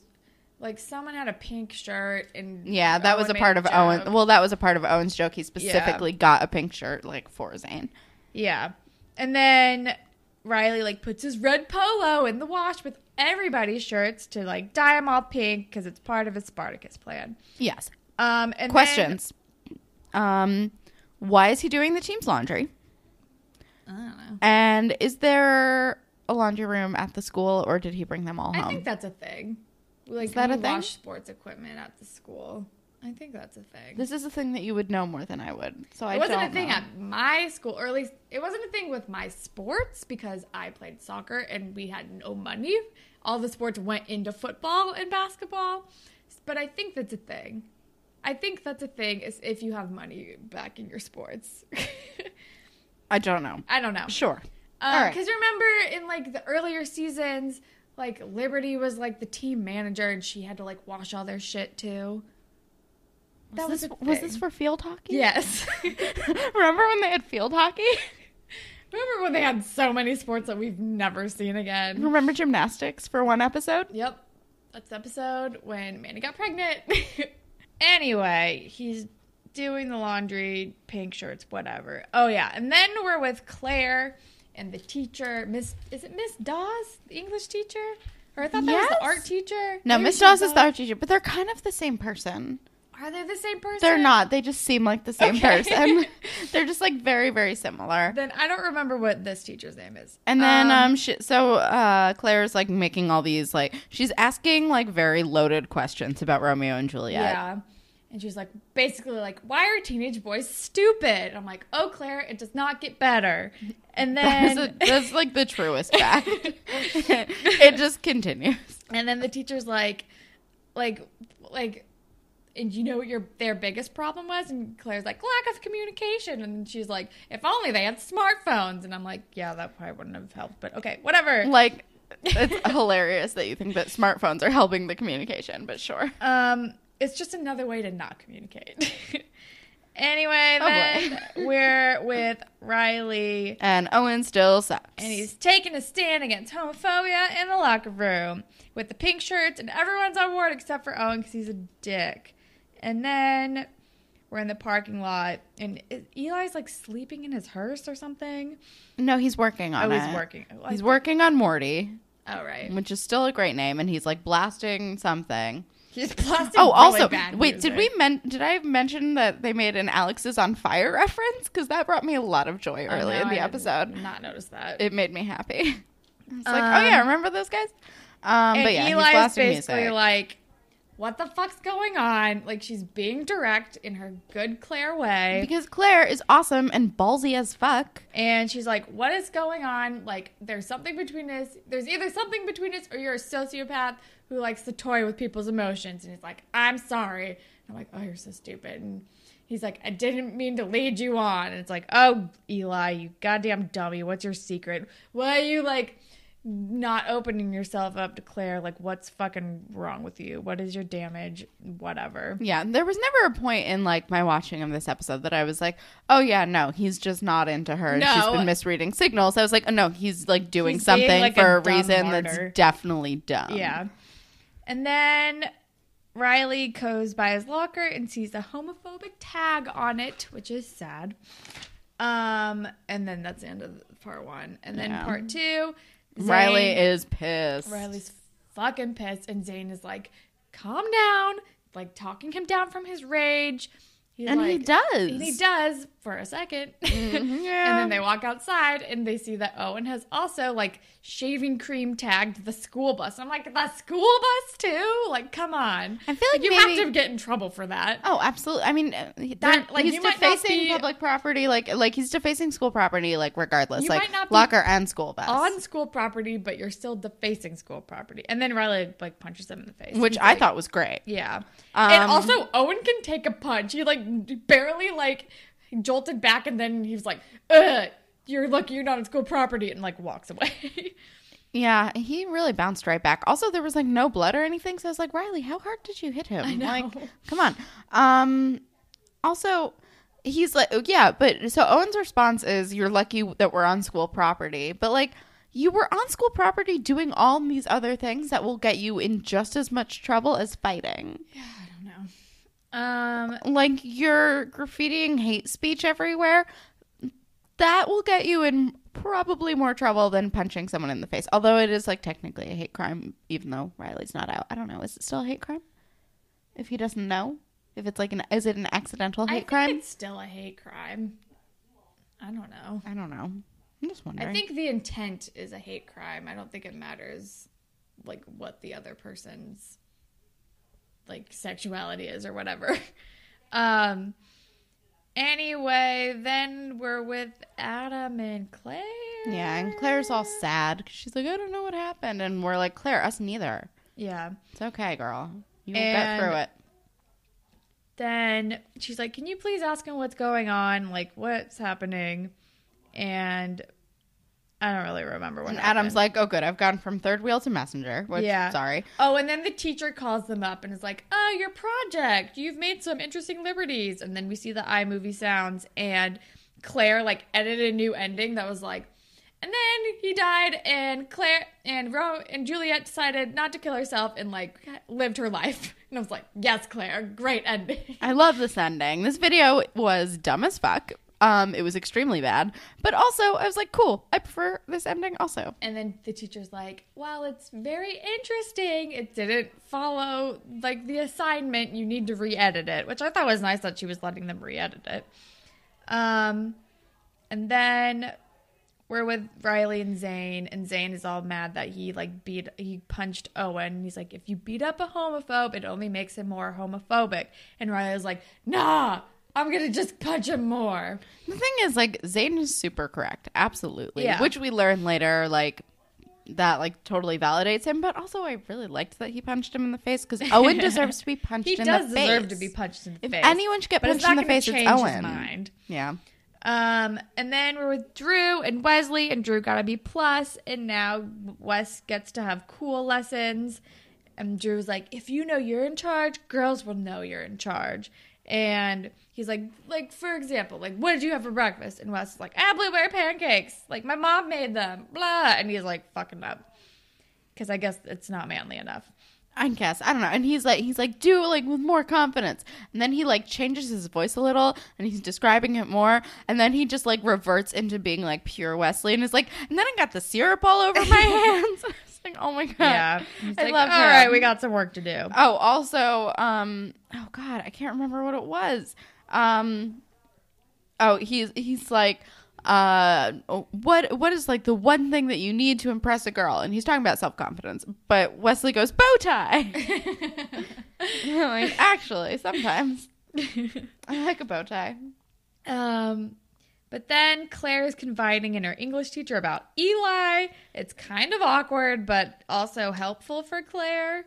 like someone had a pink shirt and Yeah, that was a part of joke. Owen. Well, that was a part of Owen's joke. He specifically got a pink shirt like for Zane. Yeah. And then Riley like puts his red polo in the wash with everybody's shirts to like dye them all pink because it's part of his Spartacus plan. Yes. Um, and then- Questions. Um, why is he doing the team's laundry? I don't know. And is there a laundry room at the school, or did he bring them all I home? think that's a thing. Like that we a thing? wash sports equipment at the school. I think that's a thing. this is a thing that you would know more than I would. So I it wasn't don't a thing know. at my school, or at least it wasn't a thing with my sports because I played soccer and we had no money. All the sports went into football and basketball, but I think that's a thing. I think that's a thing is if you have money back in your sports. I don't know. I don't know. Sure. Because All right. remember in like the earlier seasons, like Liberty was like the team manager and she had to like wash all their shit too. That was, was, this, a was this for field hockey? Yes. Remember when they had field hockey? Remember when they had so many sports that we've never seen again? Remember gymnastics for one episode? Yep. That's the episode when Manny got pregnant. anyway, he's doing the laundry, pink shirts, whatever. Oh yeah, and then we're with Claire and the teacher, Miss is it Miss Dawes, the English teacher? Or I thought that was Yes. the art teacher. No, Maybe Miss Dawes is the art teacher, but they're kind of the same person. Are they the same person? They're not. They just seem like the same Okay. person. they're just like very, very similar. Then I don't remember what this teacher's name is. And then um, she, so uh Claire's like making all these like she's asking like very loaded questions about Romeo and Juliet. Yeah. And she's like, basically, like, why are teenage boys stupid? And I'm like, oh, Claire, it does not get better. And That's, then, a, that's like the truest fact. it just continues. and then the teacher's like, like, like, and you know what your their biggest problem was? And Claire's like, lack of communication. And she's like, if only they had smartphones. And I'm like, yeah, that probably wouldn't have helped. But okay, whatever. Like it's hilarious that you think that smartphones are helping the communication, but sure. Um, it's just another way to not communicate. anyway, Oh, then we're with Riley. And Owen still sucks. and he's taking a stand against homophobia in the locker room with the pink shirts, and everyone's on board except for Owen because he's a dick. And then we're in the parking lot, and Eli's like sleeping in his hearse or something. no, he's working on oh, it. he's working. Oh, He's working on Morty, Oh, right. which is still a great name, and he's like blasting something. He's blasting. Oh, really also, bad wait, did we music. men- did I mention that they made an Alexisonfire reference? Because that brought me a lot of joy Oh, early no, in the I episode. did Not notice that. It made me happy. I was like, oh Um, yeah, remember those guys? Um, and but yeah, Eli's basically music. like, "What the fuck's going on?" Like she's being direct in her good Claire way. because Claire is awesome and ballsy as fuck. And she's like, What is going on? Like, there's something between us. There's either something between us or you're a sociopath who likes to toy with people's emotions. And he's like, I'm sorry. And I'm like, Oh, you're so stupid. And he's like, I didn't mean to lead you on. And it's like, Oh, Eli, you goddamn dummy. What's your secret? Why are you like not opening yourself up to Claire? Like, what's fucking wrong with you? What is your damage? Whatever. Yeah, there was never a point in like my watching of this episode that I was like, "Oh yeah, no, he's just not into her. and She's been misreading signals." I was like, oh, "No, he's like doing He's something like, for a, dumb reason martyr. that's definitely dumb." Yeah. And then Riley goes by his locker and sees a homophobic tag on it, which is sad. Um, and then that's the end of part one. And then Yeah. part two, Riley is pissed. Riley's fucking pissed, and Zane is like, "Calm down," like talking him down from his rage. He's and he does. and he does for a 2nd Mhm, yeah. and then they walk outside and they see that Owen has also like shaving cream tagged the school bus. I'm like, the school bus too? Like, come on. I feel like you maybe- have to get in trouble for that. Oh, absolutely. I mean, uh, That, they're- like, he's you might not defacing be- public property, like like he's defacing school property, like regardless, You like might not be locker and school bus, On school property, but you're still defacing school property. And then Riley like punches him in the face. which I like- thought was great. Yeah. Um, and also, Owen can take a punch. He like barely like jolted back, and then he was like, "Ugh, you're lucky you're not on school property," and like walks away. Yeah, he really bounced right back. Also, there was like no blood or anything, so I was like, Riley, how hard did you hit him? I know. Like, come on. Um, also, he's like, oh, yeah, but so Owen's response is, "You're lucky that we're on school property," but like. you were on school property doing all these other things that will get you in just as much trouble as fighting. Yeah, I don't know. Um, Like you're graffitiing hate speech everywhere. That will get you in probably more trouble than punching someone in the face. Although it is like technically a hate crime, even though Riley's not out. I don't know. Is it still a hate crime? If he doesn't know? If it's like an is it an accidental I hate think crime? it's still a hate crime. I don't know. I don't know. I'm just wondering. I think the intent is a hate crime. I don't think it matters like what the other person's like sexuality is or whatever. um anyway, then we're with Adam and Claire. Yeah, and Claire's all sad 'cause she's like, I don't know what happened, and we're like, Claire, us neither. Yeah. It's okay, girl. You will get through it. Then she's like, "Can you please ask him what's going on? Like what's happening?" And I don't really remember what And happened. Adam's like, oh, good, I've gone from third wheel to messenger. Which, Yeah. sorry. Oh, and then the teacher calls them up and is like, "Oh, your project. You've made some interesting liberties." And then we see the iMovie sounds and Claire like edited a new ending that was like, and then he died and Claire and Ro and Juliet decided not to kill herself and like lived her life. And I was like, "Yes, Claire, great ending." I love this ending. This video was dumb as fuck. Um, it was extremely bad, but also I was like, cool. I prefer this ending also. And then the teacher's like, "Well, it's very interesting. It didn't follow like the assignment. You need to re-edit it," which I thought was nice that she was letting them re-edit it. Um, and then we're with Riley and Zane, and Zane is all mad that he like beat he punched Owen. He's like, "If you beat up a homophobe, it only makes him more homophobic." And Riley's like, "Nah." I'm gonna just punch him more. The thing is, like, Zane is super correct. Absolutely. Yeah. Which we learn later, like, that, like, totally validates him. But also, I really liked that he punched him in the face because Owen deserves to be punched He in does the face. deserve to be punched in the If face. anyone should get punched in the face, it's Owen. mind. Yeah. Um, and then we're with Drew and Wesley, and Drew got a B plus, and now Wes gets to have cool lessons. And Drew's like, if you know you're in charge, girls will know you're in charge. And he's like, like for example, like what did you have for breakfast? And Wes is like, ah, blueberry pancakes. Like my mom made them. Blah. And he's like fucking up because I guess it's not manly enough. I guess I don't know. And he's like, he's like, do it like with more confidence. And then he like changes his voice a little, and he's describing it more. And then he just like reverts into being like pure Wesley, and is like, and then I got the syrup all over my hands. Like, oh my god, Yeah. He's I like, love all him. right, we got some work to do. Oh, also, um, oh god, I can't remember what it was. Um, oh, he's he's like, uh, what what is like the one thing that you need to impress a girl? And he's talking about self confidence, but Wesley goes bow tie. like, actually, sometimes I like a bow tie. Um, but then Claire is confiding in her English teacher about Eli. It's kind of awkward, but also helpful for Claire.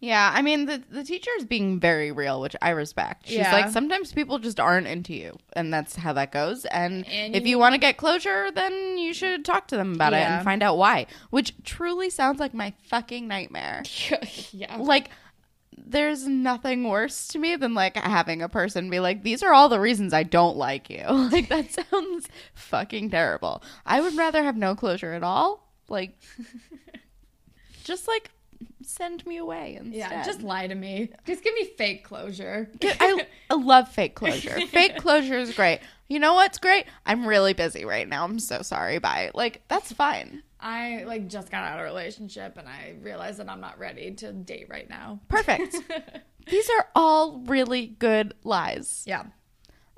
Yeah, I mean the the teacher is being very real, which I respect. She's Yeah. like sometimes people just aren't into you, and that's how that goes. And, And if you- you want to get closure, then you should talk to them about it and find out why. Which truly sounds like my fucking nightmare. yeah. Like there's nothing worse to me than like having a person be like, "These are all the reasons I don't like you." Like that sounds fucking terrible. I would rather have no closure at all. Like just like send me away instead. Yeah, just lie to me. Just give me fake closure. I, I love fake closure. Fake closure is great. You know what's great? I'm really busy right now. I'm so sorry. Bye. Like that's fine. I like just got out of a relationship and I realized that I'm not ready to date right now. Perfect. These are all really good lies. Yeah.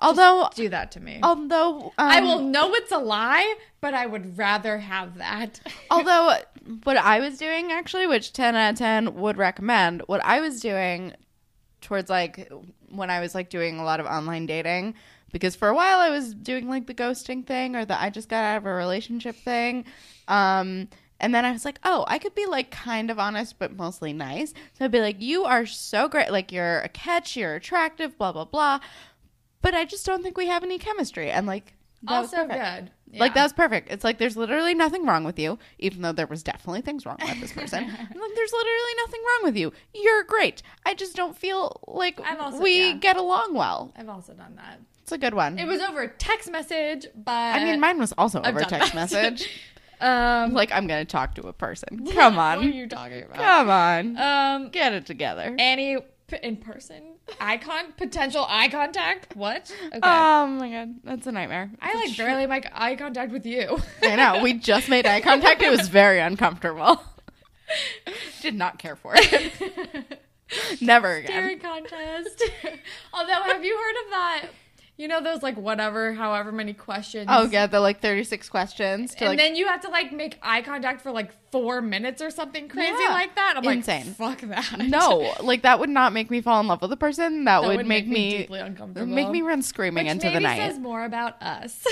Although, Do that to me. although um, I will know it's a lie, but I would rather have that. although what I was doing actually, which 10 out of 10 would recommend, what I was doing towards like when I was like doing a lot of online dating, because for a while I was doing like the ghosting thing or the I just got out of a relationship thing. Um, and then I was like, oh, I could be like kind of honest, but mostly nice. So I'd be like, you are so great. Like, you're a catch, you're attractive, blah, blah, blah. But I just don't think we have any chemistry. And like, also perfect. Good. Like Yeah. that was perfect. It's like there's literally nothing wrong with you, even though there was definitely things wrong with this person. I'm like there's literally nothing wrong with you. You're great. I just don't feel like also- we yeah. get along well. I've also done that. It's a good one. It was over text message, but I mean, mine was also I've over text that. message. Um, Like I'm gonna talk to a person. Come on, what are you talking about? Come on. Um, Get it together. Annie p- in person, eye con, potential eye contact. What? Okay. Oh my god, that's a nightmare. I like barely make eye contact with you. I know. We just made eye contact. It was very uncomfortable. Did not care for it. Never again. Staring contest. Although, have you heard of that? You know those like whatever, however many questions. Oh yeah, the like 36 questions to And like then you have to like make eye contact for like four minutes or something crazy Yeah. like that. I'm Insane. like, fuck that. no, like that would not make me fall in love with a person. That, That would, would make, make me me deeply uncomfortable. Make me run screaming Which into the night says more about us.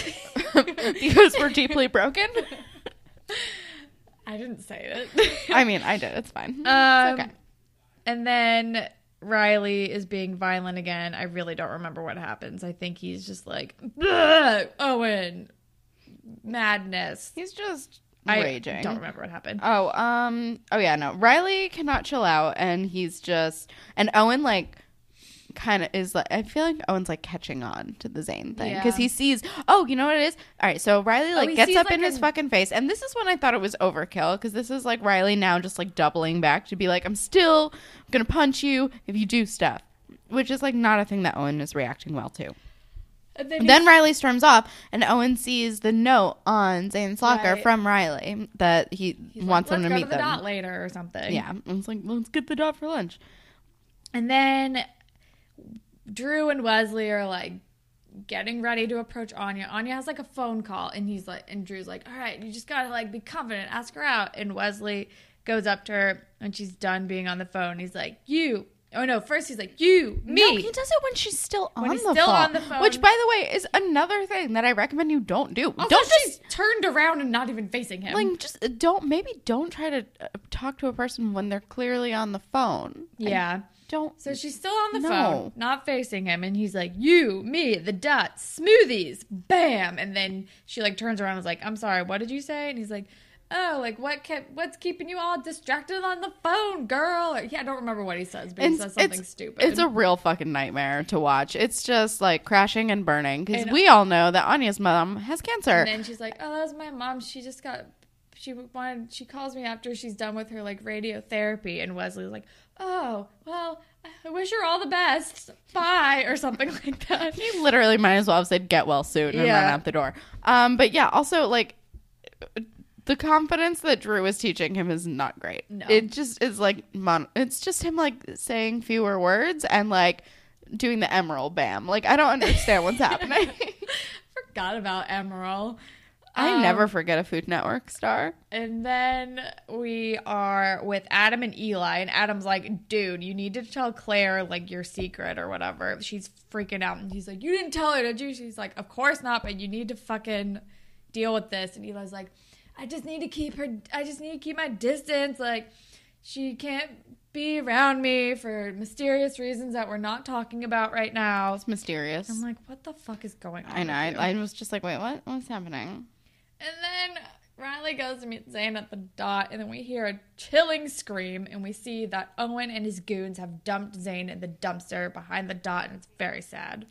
because we're deeply broken. I didn't say it. I mean, I did. It's fine. Um, okay. And then Riley is being violent again. I really don't remember what happens. I think he's just like, Owen, madness. He's just raging. I raging. don't remember what happened. Oh, um, oh yeah, no. Riley cannot chill out, and he's just, and Owen like, kind of is like, I feel like Owen's like catching on to the Zane thing because Yeah. he sees, oh, you know what it is? All right, so Riley oh, like he gets sees, up like, in his fucking face, and this is when I thought it was overkill because this is like Riley now just like doubling back to be like, I'm still gonna punch you if you do stuff, which is like not a thing that Owen is reacting well to. And then, Then Riley storms off, and Owen sees the note on Zane's locker Right. from Riley that he he's wants like, him to "Let's meet go to the them. dot later or something. Yeah, and it's like let's get the dot for lunch. And then Drew and Wesley are like getting ready to approach Anya. Anya has like a phone call and he's like and Drew's like, "All right, you just got to like be confident, ask her out." And Wesley goes up to her and she's done being on the phone. He's like, "You." Oh no, first he's like, "You, me." No, he does it when she's still on he's the still phone. on the phone. Which, by the way, is another thing that I recommend you don't do. Also, don't she's just turned around and not even facing him. like just uh, don't maybe don't try to uh, talk to a person when they're clearly on the phone. I yeah. Don't. So she's still on the No. phone, not facing him, and he's like, "You, me, the dots, smoothies, bam!" And then she like turns around and is like, "I'm sorry, what did you say?" And he's like, "Oh, like what kept what's keeping you all distracted on the phone, girl?" Or, yeah, I don't remember what he says, but he says something it's, stupid. it's a real fucking nightmare to watch. It's just like crashing and burning because we all know that Anya's mom has cancer. and then she's like, "Oh, that was my mom. She just got." She wanted. She calls me after she's done with her like radiotherapy, and Wesley's like, "Oh, well, I wish her all the best. Bye," or something like that. He literally might as well have said "get well soon" and Yeah. run out the door. Um, but yeah, also like the confidence that Drew is teaching him is not great. No. It just is like mon- it's just him like saying fewer words and like doing the Emeril bam. Like I don't understand what's happening. Forgot about Emeril. I Um, never forget a Food Network star. And then we are with Adam and Eli, and Adam's like, dude, you need to tell Claire like your secret or whatever. She's freaking out, and he's like, you didn't tell her, did you? She's like, of course not, but you need to fucking deal with this. And Eli's like, I just need to keep her. I just need to keep my distance. Like, she can't be around me for mysterious reasons that we're not talking about right now. It's mysterious. I'm like, what the fuck is going on? I know. I, I was just like, wait, what? What's happening? And then Riley goes to meet Zane at the dot, and then we hear a chilling scream, and we see that Owen and his goons have dumped Zane in the dumpster behind the dot, and it's very sad.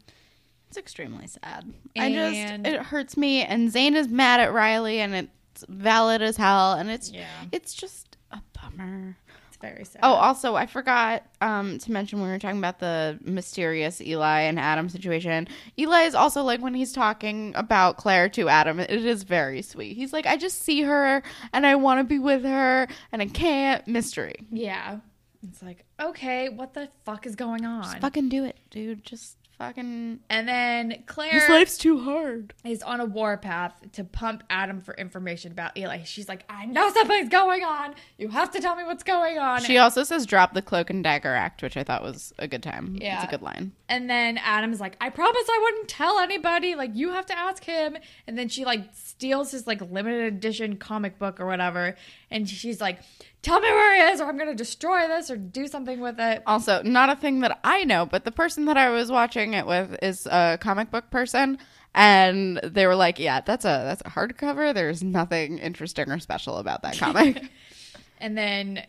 It's extremely sad. I just it hurts me and Zane is mad at Riley and it's valid as hell and it's Yeah. it's just a bummer. It's very sad. Oh, also I forgot um to mention when we were talking about the mysterious Eli and Adam situation. Eli is also like when he's talking about Claire to Adam, it is very sweet. He's like, I just see her and I want to be with her and I can't. Mystery. yeah. It's like, okay, what the fuck is going on? Just fucking do it, dude. Just fucking. and then Claire His life's too hard. is on a warpath to pump Adam for information about Eli. She's like, I know something's going on. You have to tell me what's going on. She also says drop the cloak and dagger act, which I thought was a good time. Yeah. It's a good line. And then Adam's like, I promise I wouldn't tell anybody. Like, you have to ask him. And then she like steals his like limited edition comic book or whatever. And she's like, Tell me where he is, or I'm gonna destroy this or do something with it. Also, not a thing that I know, but the person that I was watching it with is a comic book person, and they were like, "Yeah, that's a that's a hardcover. There's nothing interesting or special about that comic." And then,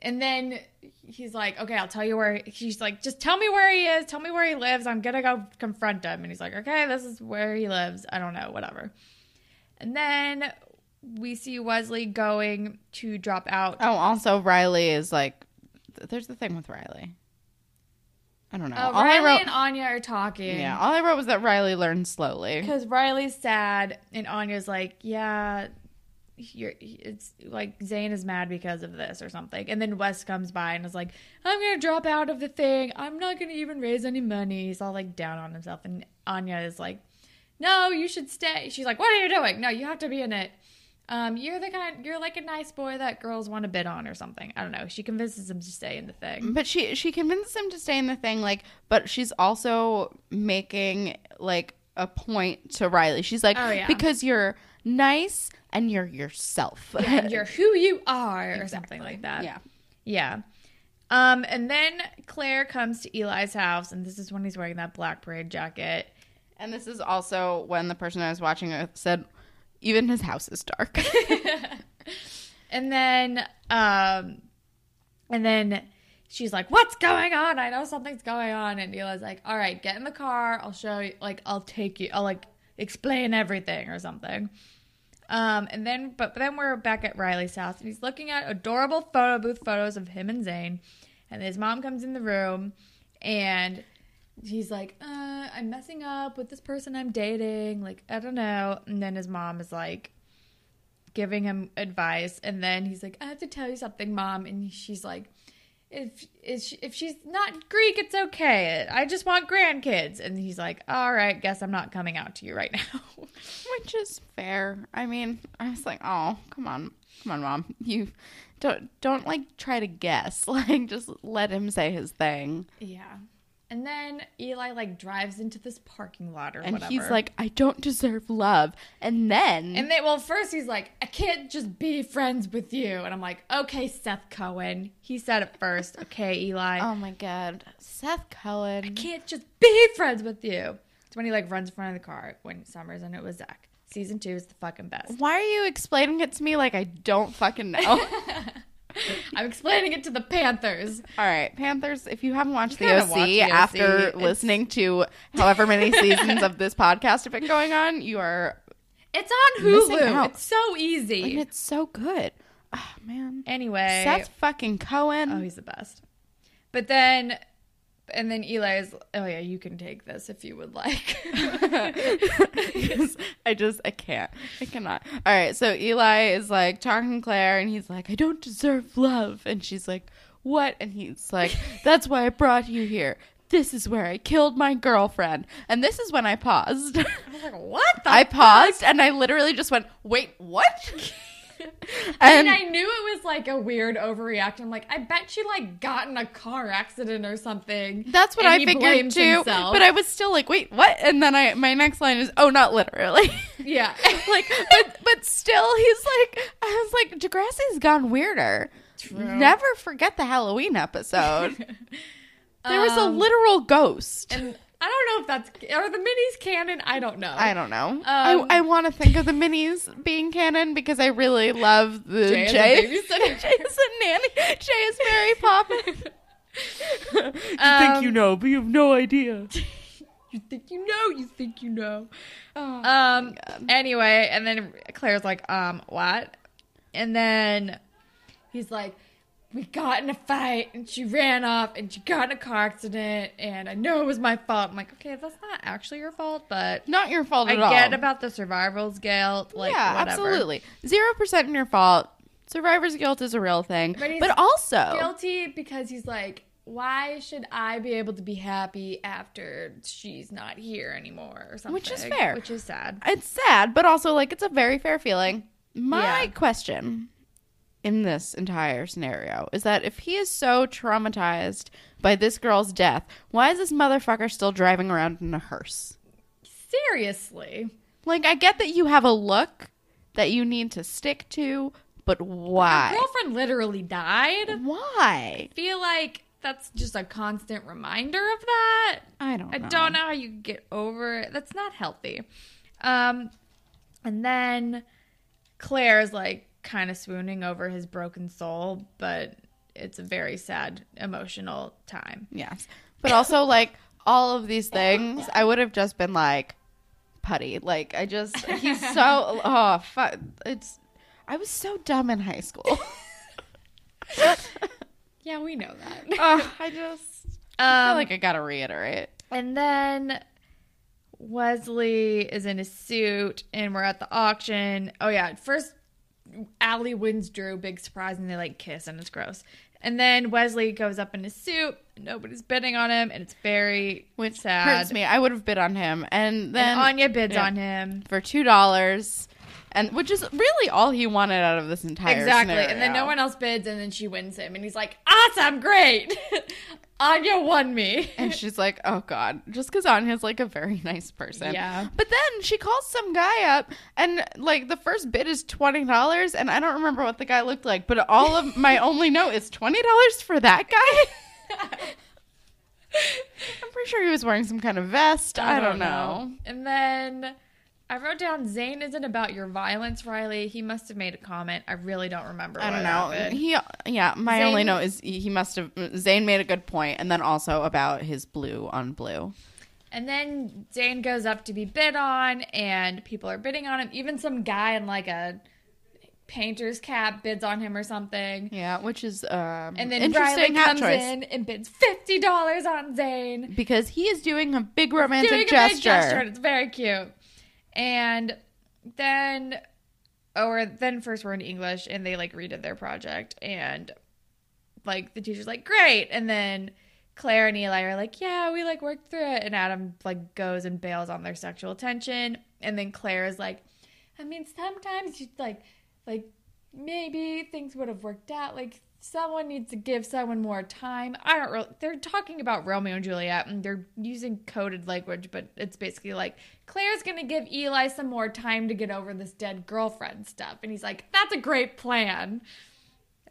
and then he's like, Okay, I'll tell you where. He's like, Just tell me where he is. Tell me where he lives. I'm gonna go confront him. And he's like, Okay, this is where he lives. I don't know, whatever. And then we see Wesley going to drop out. Oh, also Riley is like. There's the thing with Riley. I don't know. Oh, all Riley I wrote. and Anya are talking. Yeah, all I wrote was that Riley learned slowly. Because Riley's sad, and Anya's like, "Yeah, you're." It's like Zane is mad because of this or something, and then Wes comes by and is like, "I'm gonna drop out of the thing. I'm not gonna even raise any money." He's all like down on himself, and Anya is like, "No, you should stay." She's like, "What are you doing? No, you have to be in it. Um, you're the kind. You're like a nice boy that girls want to bid on or something. I don't know." She convinces him to stay in the thing. But she she convinces him to stay in the thing, like, but she's also making like a point to Riley. She's like, Oh, yeah. because you're nice and you're yourself. And you're who you are, or something like that. yeah. Yeah. Um, and then Claire comes to Eli's house, and this is when he's wearing that black parade jacket. And this is also when the person I was watching said, even his house is dark. And then, um, and then she's like, "What's going on? I know something's going on." And Eli's like, "All right, get in the car. I'll show you. Like, I'll take you. I'll like explain everything or something." Um, and then, but then we're back at Riley's house, and he's looking at adorable photo booth photos of him and Zane. And his mom comes in the room, and he's like, uh, "I'm messing up with this person I'm dating. Like, I don't know." And then his mom is like, giving him advice and then he's like i have to tell you something mom and she's like if she, if she's not greek it's okay i just want grandkids and he's like all right guess i'm not coming out to you right now Which is fair. I mean, I was like, oh, come on. Come on, mom. You don't don't like try to guess. Like just let him say his thing. yeah and then eli like drives into this parking lot or And whatever he's like, I don't deserve love. And then and then well first he's like i can't just be friends with you and i'm like okay seth cohen he said it first okay eli Oh my god. Seth Cohen. I can't just be friends with you. It's when he like runs in front of the car when Summers and it was Zach. Season two is the fucking best. Why are you explaining it to me like I don't fucking know? I'm explaining it to the Panthers. All right, Panthers, if you haven't watched You the OC, The OC. after It's- listening to however many seasons of this podcast have been going on, you are It's on Hulu. It's so easy. and it's so good. Oh man. anyway, Seth fucking Cohen. oh, he's the best. But then, and then Eli is, oh yeah, you can take this if you would like. I just I can't. I cannot. All right, so Eli is like talking to Claire and he's like, I don't deserve love. And she's like, What? And he's like, That's why I brought you here. This is where I killed my girlfriend. And this is when I paused. I was like, what the? I paused and I literally just went, Wait, what? And and I knew it was like a weird overreaction. I'm like, I bet she like got in a car accident or something. that's what I figured too. himself. But I was still like, wait, what? And then I my next line is, oh, not literally. Yeah. like but but still he's like I was like Degrassi's gone weirder. True. Never forget the Halloween episode. there was a Um, literal ghost. And I don't know if that's are the minis canon. I don't know. I don't know. Um, I, I want to think of the minis being canon because I really love the Jay Jay. is a nanny. Jay is Mary Poppins. you Um, you know, but you have no idea. You think you know? You think you know? Oh, Um. Anyway, and then Claire's like, um, what? And then he's like, we got in a fight, and she ran off, and she got in a car accident, and I know it was my fault. I'm like, okay, that's not actually your fault, but Not your fault I at all. get about the survivor's guilt. Like, yeah, whatever. absolutely. Zero percent in your fault. Survivor's guilt is a real thing, But but, also Guilty because he's like, why should I be able to be happy after she's not here anymore or something? Which is fair. Which is sad. it's sad, but also like it's a very fair feeling. My Yeah. question in this entire scenario is that if he is so traumatized by this girl's death, why is this motherfucker still driving around in a hearse? Seriously. Like, I get that you have a look that you need to stick to, but why? girlfriend literally died. Why? I feel like that's just a constant reminder of that. I don't. Know. I know. don't know how you get over it. That's not healthy. Um, and then Claire is like kind of swooning over his broken soul, but it's a very sad, emotional time. Yes, but also like all of these things, I would have just been like putty. Like I just he's so oh fuck. It's I was so dumb in high school. Yeah, we know that. Ugh, I just I feel Um, like I gotta reiterate. And then Wesley is in a suit and we're at the auction. Oh yeah, first Alli wins Drew, big surprise, and they like kiss and it's gross. And then Wesley goes up in his suit, nobody's bidding on him, and it's very Which sad. hurts me. I would have bid on him, and then and Anya bids yeah. on him. for two dollars, and which is really all he wanted out of this entire thing. Exactly. And then no one else bids, and then she wins him. And he's like, awesome, great. Anya won me. And she's like, "Oh God!" Just because Anya's like a very nice person. Yeah. But then she calls some guy up, and like the first bid is twenty dollars, and I don't remember what the guy looked like, but all of my only note is twenty dollars for that guy. I'm pretty sure he was wearing some kind of vest. I, don't know. And then I wrote down Zane isn't about your violence, Riley. He must have made a comment. I really don't remember. I don't know. happened. He, yeah, my Zane- only note is he must have. Zane made a good point, and then also about his blue on blue. And then Zane goes up to be bid on, and people are bidding on him. Even some guy in like a painter's cap bids on him or something. Yeah, which is um, And then interesting Riley comes choice in and bids fifty dollars on Zane. because he is doing a big romantic doing gesture. a big gesture, and it's very cute. And then, or then first we're in English, and they like redid their project, and like the teacher's like, "Great," and then Claire and Eli are like, "Yeah, we like worked through it," and Adam like goes and bails on their sexual tension, and then Claire is like, "I mean, sometimes you like, like maybe things would have worked out, like." Someone needs to give someone more time. I don't really. They're talking about Romeo and Juliet, and they're using coded language, but it's basically like Claire's gonna give Eli some more time to get over this dead girlfriend stuff, and he's like, "That's a great plan."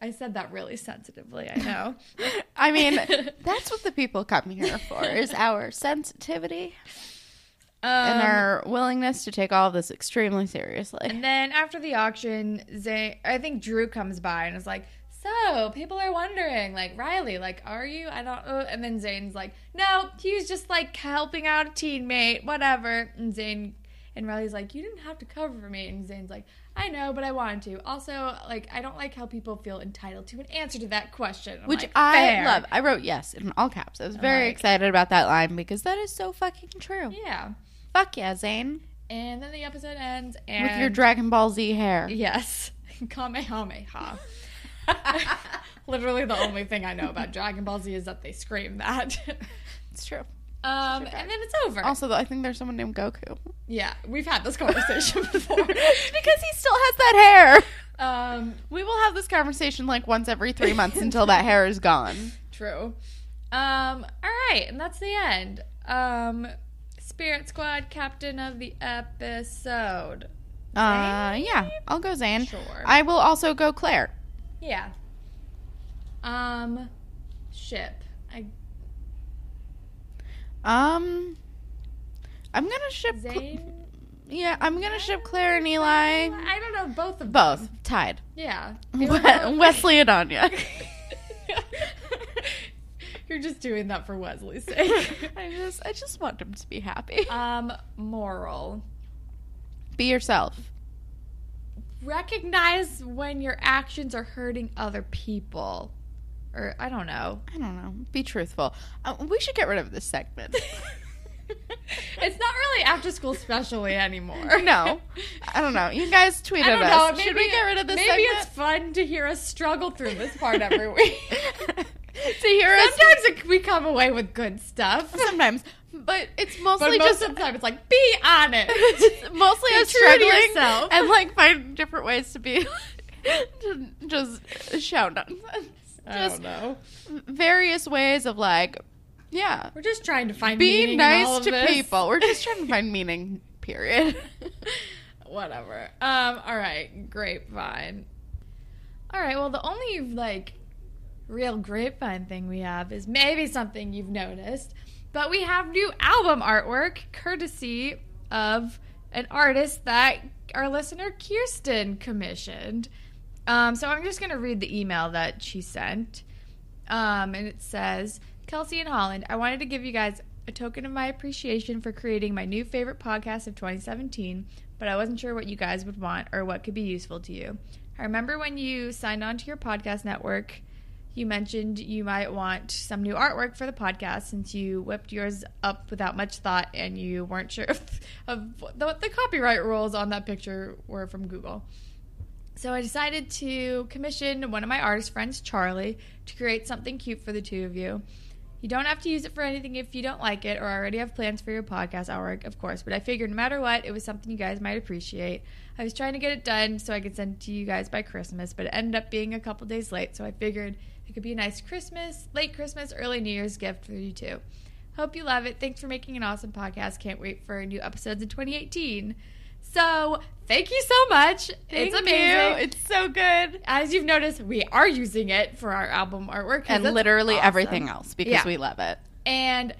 I said that really sensitively. I know. I mean, that's what the people come here for is our sensitivity and Um, our willingness to take all of this extremely seriously. And then after the auction, Zane, I think Drew comes by and is like, "So people are wondering, like Riley, like, are you? I don't." know. And then Zane's like, "No, he was just like helping out a teammate, whatever." And Zane and Riley's like, "You didn't have to cover for me." And Zane's like, "I know, but I wanted to. Also, like, I don't like how people feel entitled to an answer to that question." I'm Which like, I "Fair." love. I wrote yes in all caps. I was very like- excited about that line because that is so fucking true. Yeah. Fuck yeah, Zane. And then the episode ends, and With your Dragon Ball Z hair. Yes. Kamehameha. Literally the only thing I know about Dragon Ball Z is that they scream that. It's true. um, and then it's over. Also, though, I think there's someone named Goku. yeah, we've had this conversation before. because he still has that hair. um, We will have this conversation like once every three months until that hair is gone. true. Um, all right, and that's the end. Um, Spirit Squad captain of the episode. Uh, yeah, I'll go Zane. Sure. I will also go Claire. Yeah. Um, ship. I Um, I'm gonna ship. Zane. yeah, I'm gonna ship Claire and Eli. I don't know both of Both them. tied. Yeah. We- Wesley and Anya. You're just doing that for Wesley's sake. I just, I just want him to be happy. um, moral. Be yourself. Recognize when your actions are hurting other people. Or I don't know. I don't know. Be truthful. Uh, we should get rid of this segment. it's not really after school specially anymore. no, I don't know. You guys tweeted I don't us. Maybe, should we get rid of this Maybe segment? it's fun to hear us struggle through this part every week. to hear us Sometimes we come away with good stuff. sometimes, but it's But mostly most just of the time, it's like, be honest. it's mostly Be us true to struggling yourself. and like find different ways to be to just shout nonsense. I Just don't know. various ways of like, yeah, We're just trying to find be meaning in all nice to this. people. We're just trying to find meaning. Period. Whatever. Um, all right, grapevine. All right, well, the only like real grapevine thing we have is maybe something you've noticed, but we have new album artwork courtesy of an artist that our listener Kirsten commissioned. Um, so I'm just gonna read the email that she sent. Um, and it says, Kelsey and Holland, I wanted to give you guys a token of my appreciation for creating my new favorite podcast of 2017, but I wasn't sure what you guys would want or what could be useful to you. I remember when you signed on to your podcast network, you mentioned you might want some new artwork for the podcast since you whipped yours up without much thought and you weren't sure of, of what the copyright rules on that picture were from Google. So I decided to commission one of my artist friends, Charlie, to create something cute for the two of you. You don't have to use it for anything if you don't like it or already have plans for your podcast artwork, of course, but I figured no matter what, it was something you guys might appreciate. I was trying to get it done so I could send it to you guys by Christmas, but it ended up being a couple days late, so I figured it could be a nice Christmas, late Christmas, early New Year's gift for you too. Hope you love it. Thanks for making an awesome podcast. Can't wait for new episodes in 2018. So, thank you so much. Thank it's amazing. you. It's so good. As you've noticed, we are using it for our album artwork And literally awesome. everything else because Yeah. we love it. And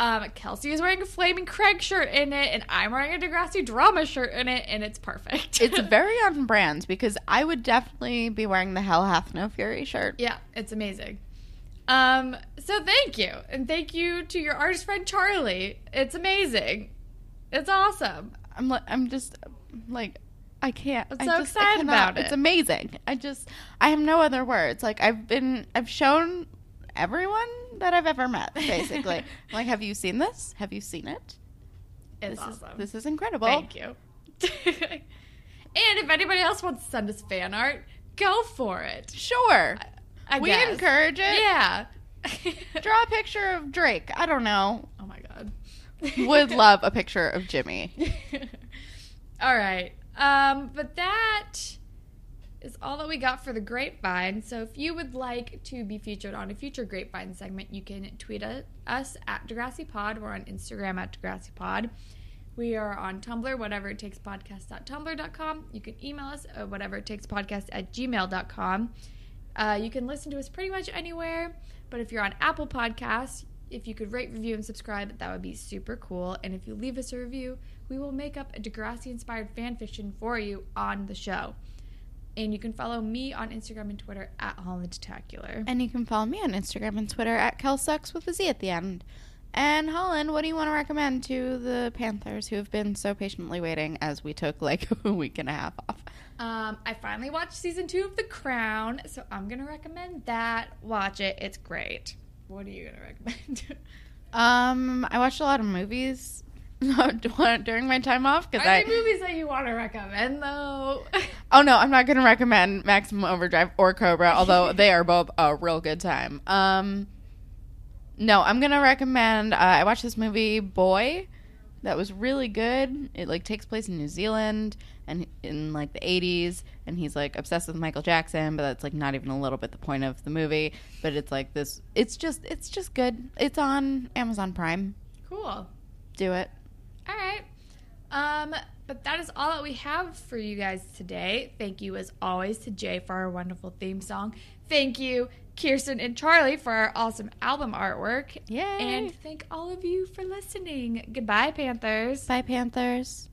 um, Kelsey is wearing a Flaming Craig shirt in it, and I'm wearing a Degrassi Drama shirt in it, and it's perfect. It's very on brand because I would definitely be wearing the Hell Hath No Fury shirt. yeah, it's amazing. Um, so thank you, and thank you to your artist friend Charlie. It's amazing. It's awesome. I'm like, I'm just like, I can't. I'm I so just, excited about it. It's amazing. I just, I have no other words. Like I've been, I've shown everyone that I've ever met. Basically, like, have you seen this? Have you seen it? It's this awesome. is this is incredible. Thank you. and if anybody else wants to send us fan art, go for it. Sure, I we guess. encourage it. Yeah. Draw a picture of Drake. I don't know. Oh my god. Would love a picture of Jimmy. all right. Um, but that is all that we got for the grapevine. So if you would like to be featured on a future grapevine segment, you can tweet us at Degrassi Pod. We're on Instagram at Degrassi Pod. We are on Tumblr, whatever it takes podcast.tumblr.com. You can email us at whatever it takes podcast at gmail.com. Uh, you can listen to us pretty much anywhere, but if you're on Apple Podcasts, if you could rate, review, and subscribe, that would be super cool. And if you leave us a review, we will make up a Degrassi inspired fan fiction for you on the show. And you can follow me on Instagram and Twitter at Hollandtacular. And you can follow me on Instagram and Twitter at KelSucks with a Z at the end. And Holland, what do you want to recommend to the Panthers who have been so patiently waiting as we took like a week and a half off? Um, I finally watched season two of The Crown, so I'm gonna recommend that. Watch it; it's great. What are you gonna recommend? Um, I watched a lot of movies during my time off because I. movies that you want to recommend though? Oh no, I'm not going to recommend Maximum Overdrive or Cobra, although they are both a real good time. Um, no, I'm going to recommend. Uh, I watched this movie Boy, that was really good. It like takes place in New Zealand and in like the 80s, and he's like obsessed with Michael Jackson, but that's like not even a little bit the point of the movie. But it's like this. It's just it's just good. It's on Amazon Prime. cool. Do it. All right. Um, but that is all that we have for you guys today. Thank you, as always, to Jay for our wonderful theme song. Thank you, Kirsten and Charlie, for our awesome album artwork. Yay. And thank all of you for listening. Goodbye, Panthers. Bye, Panthers.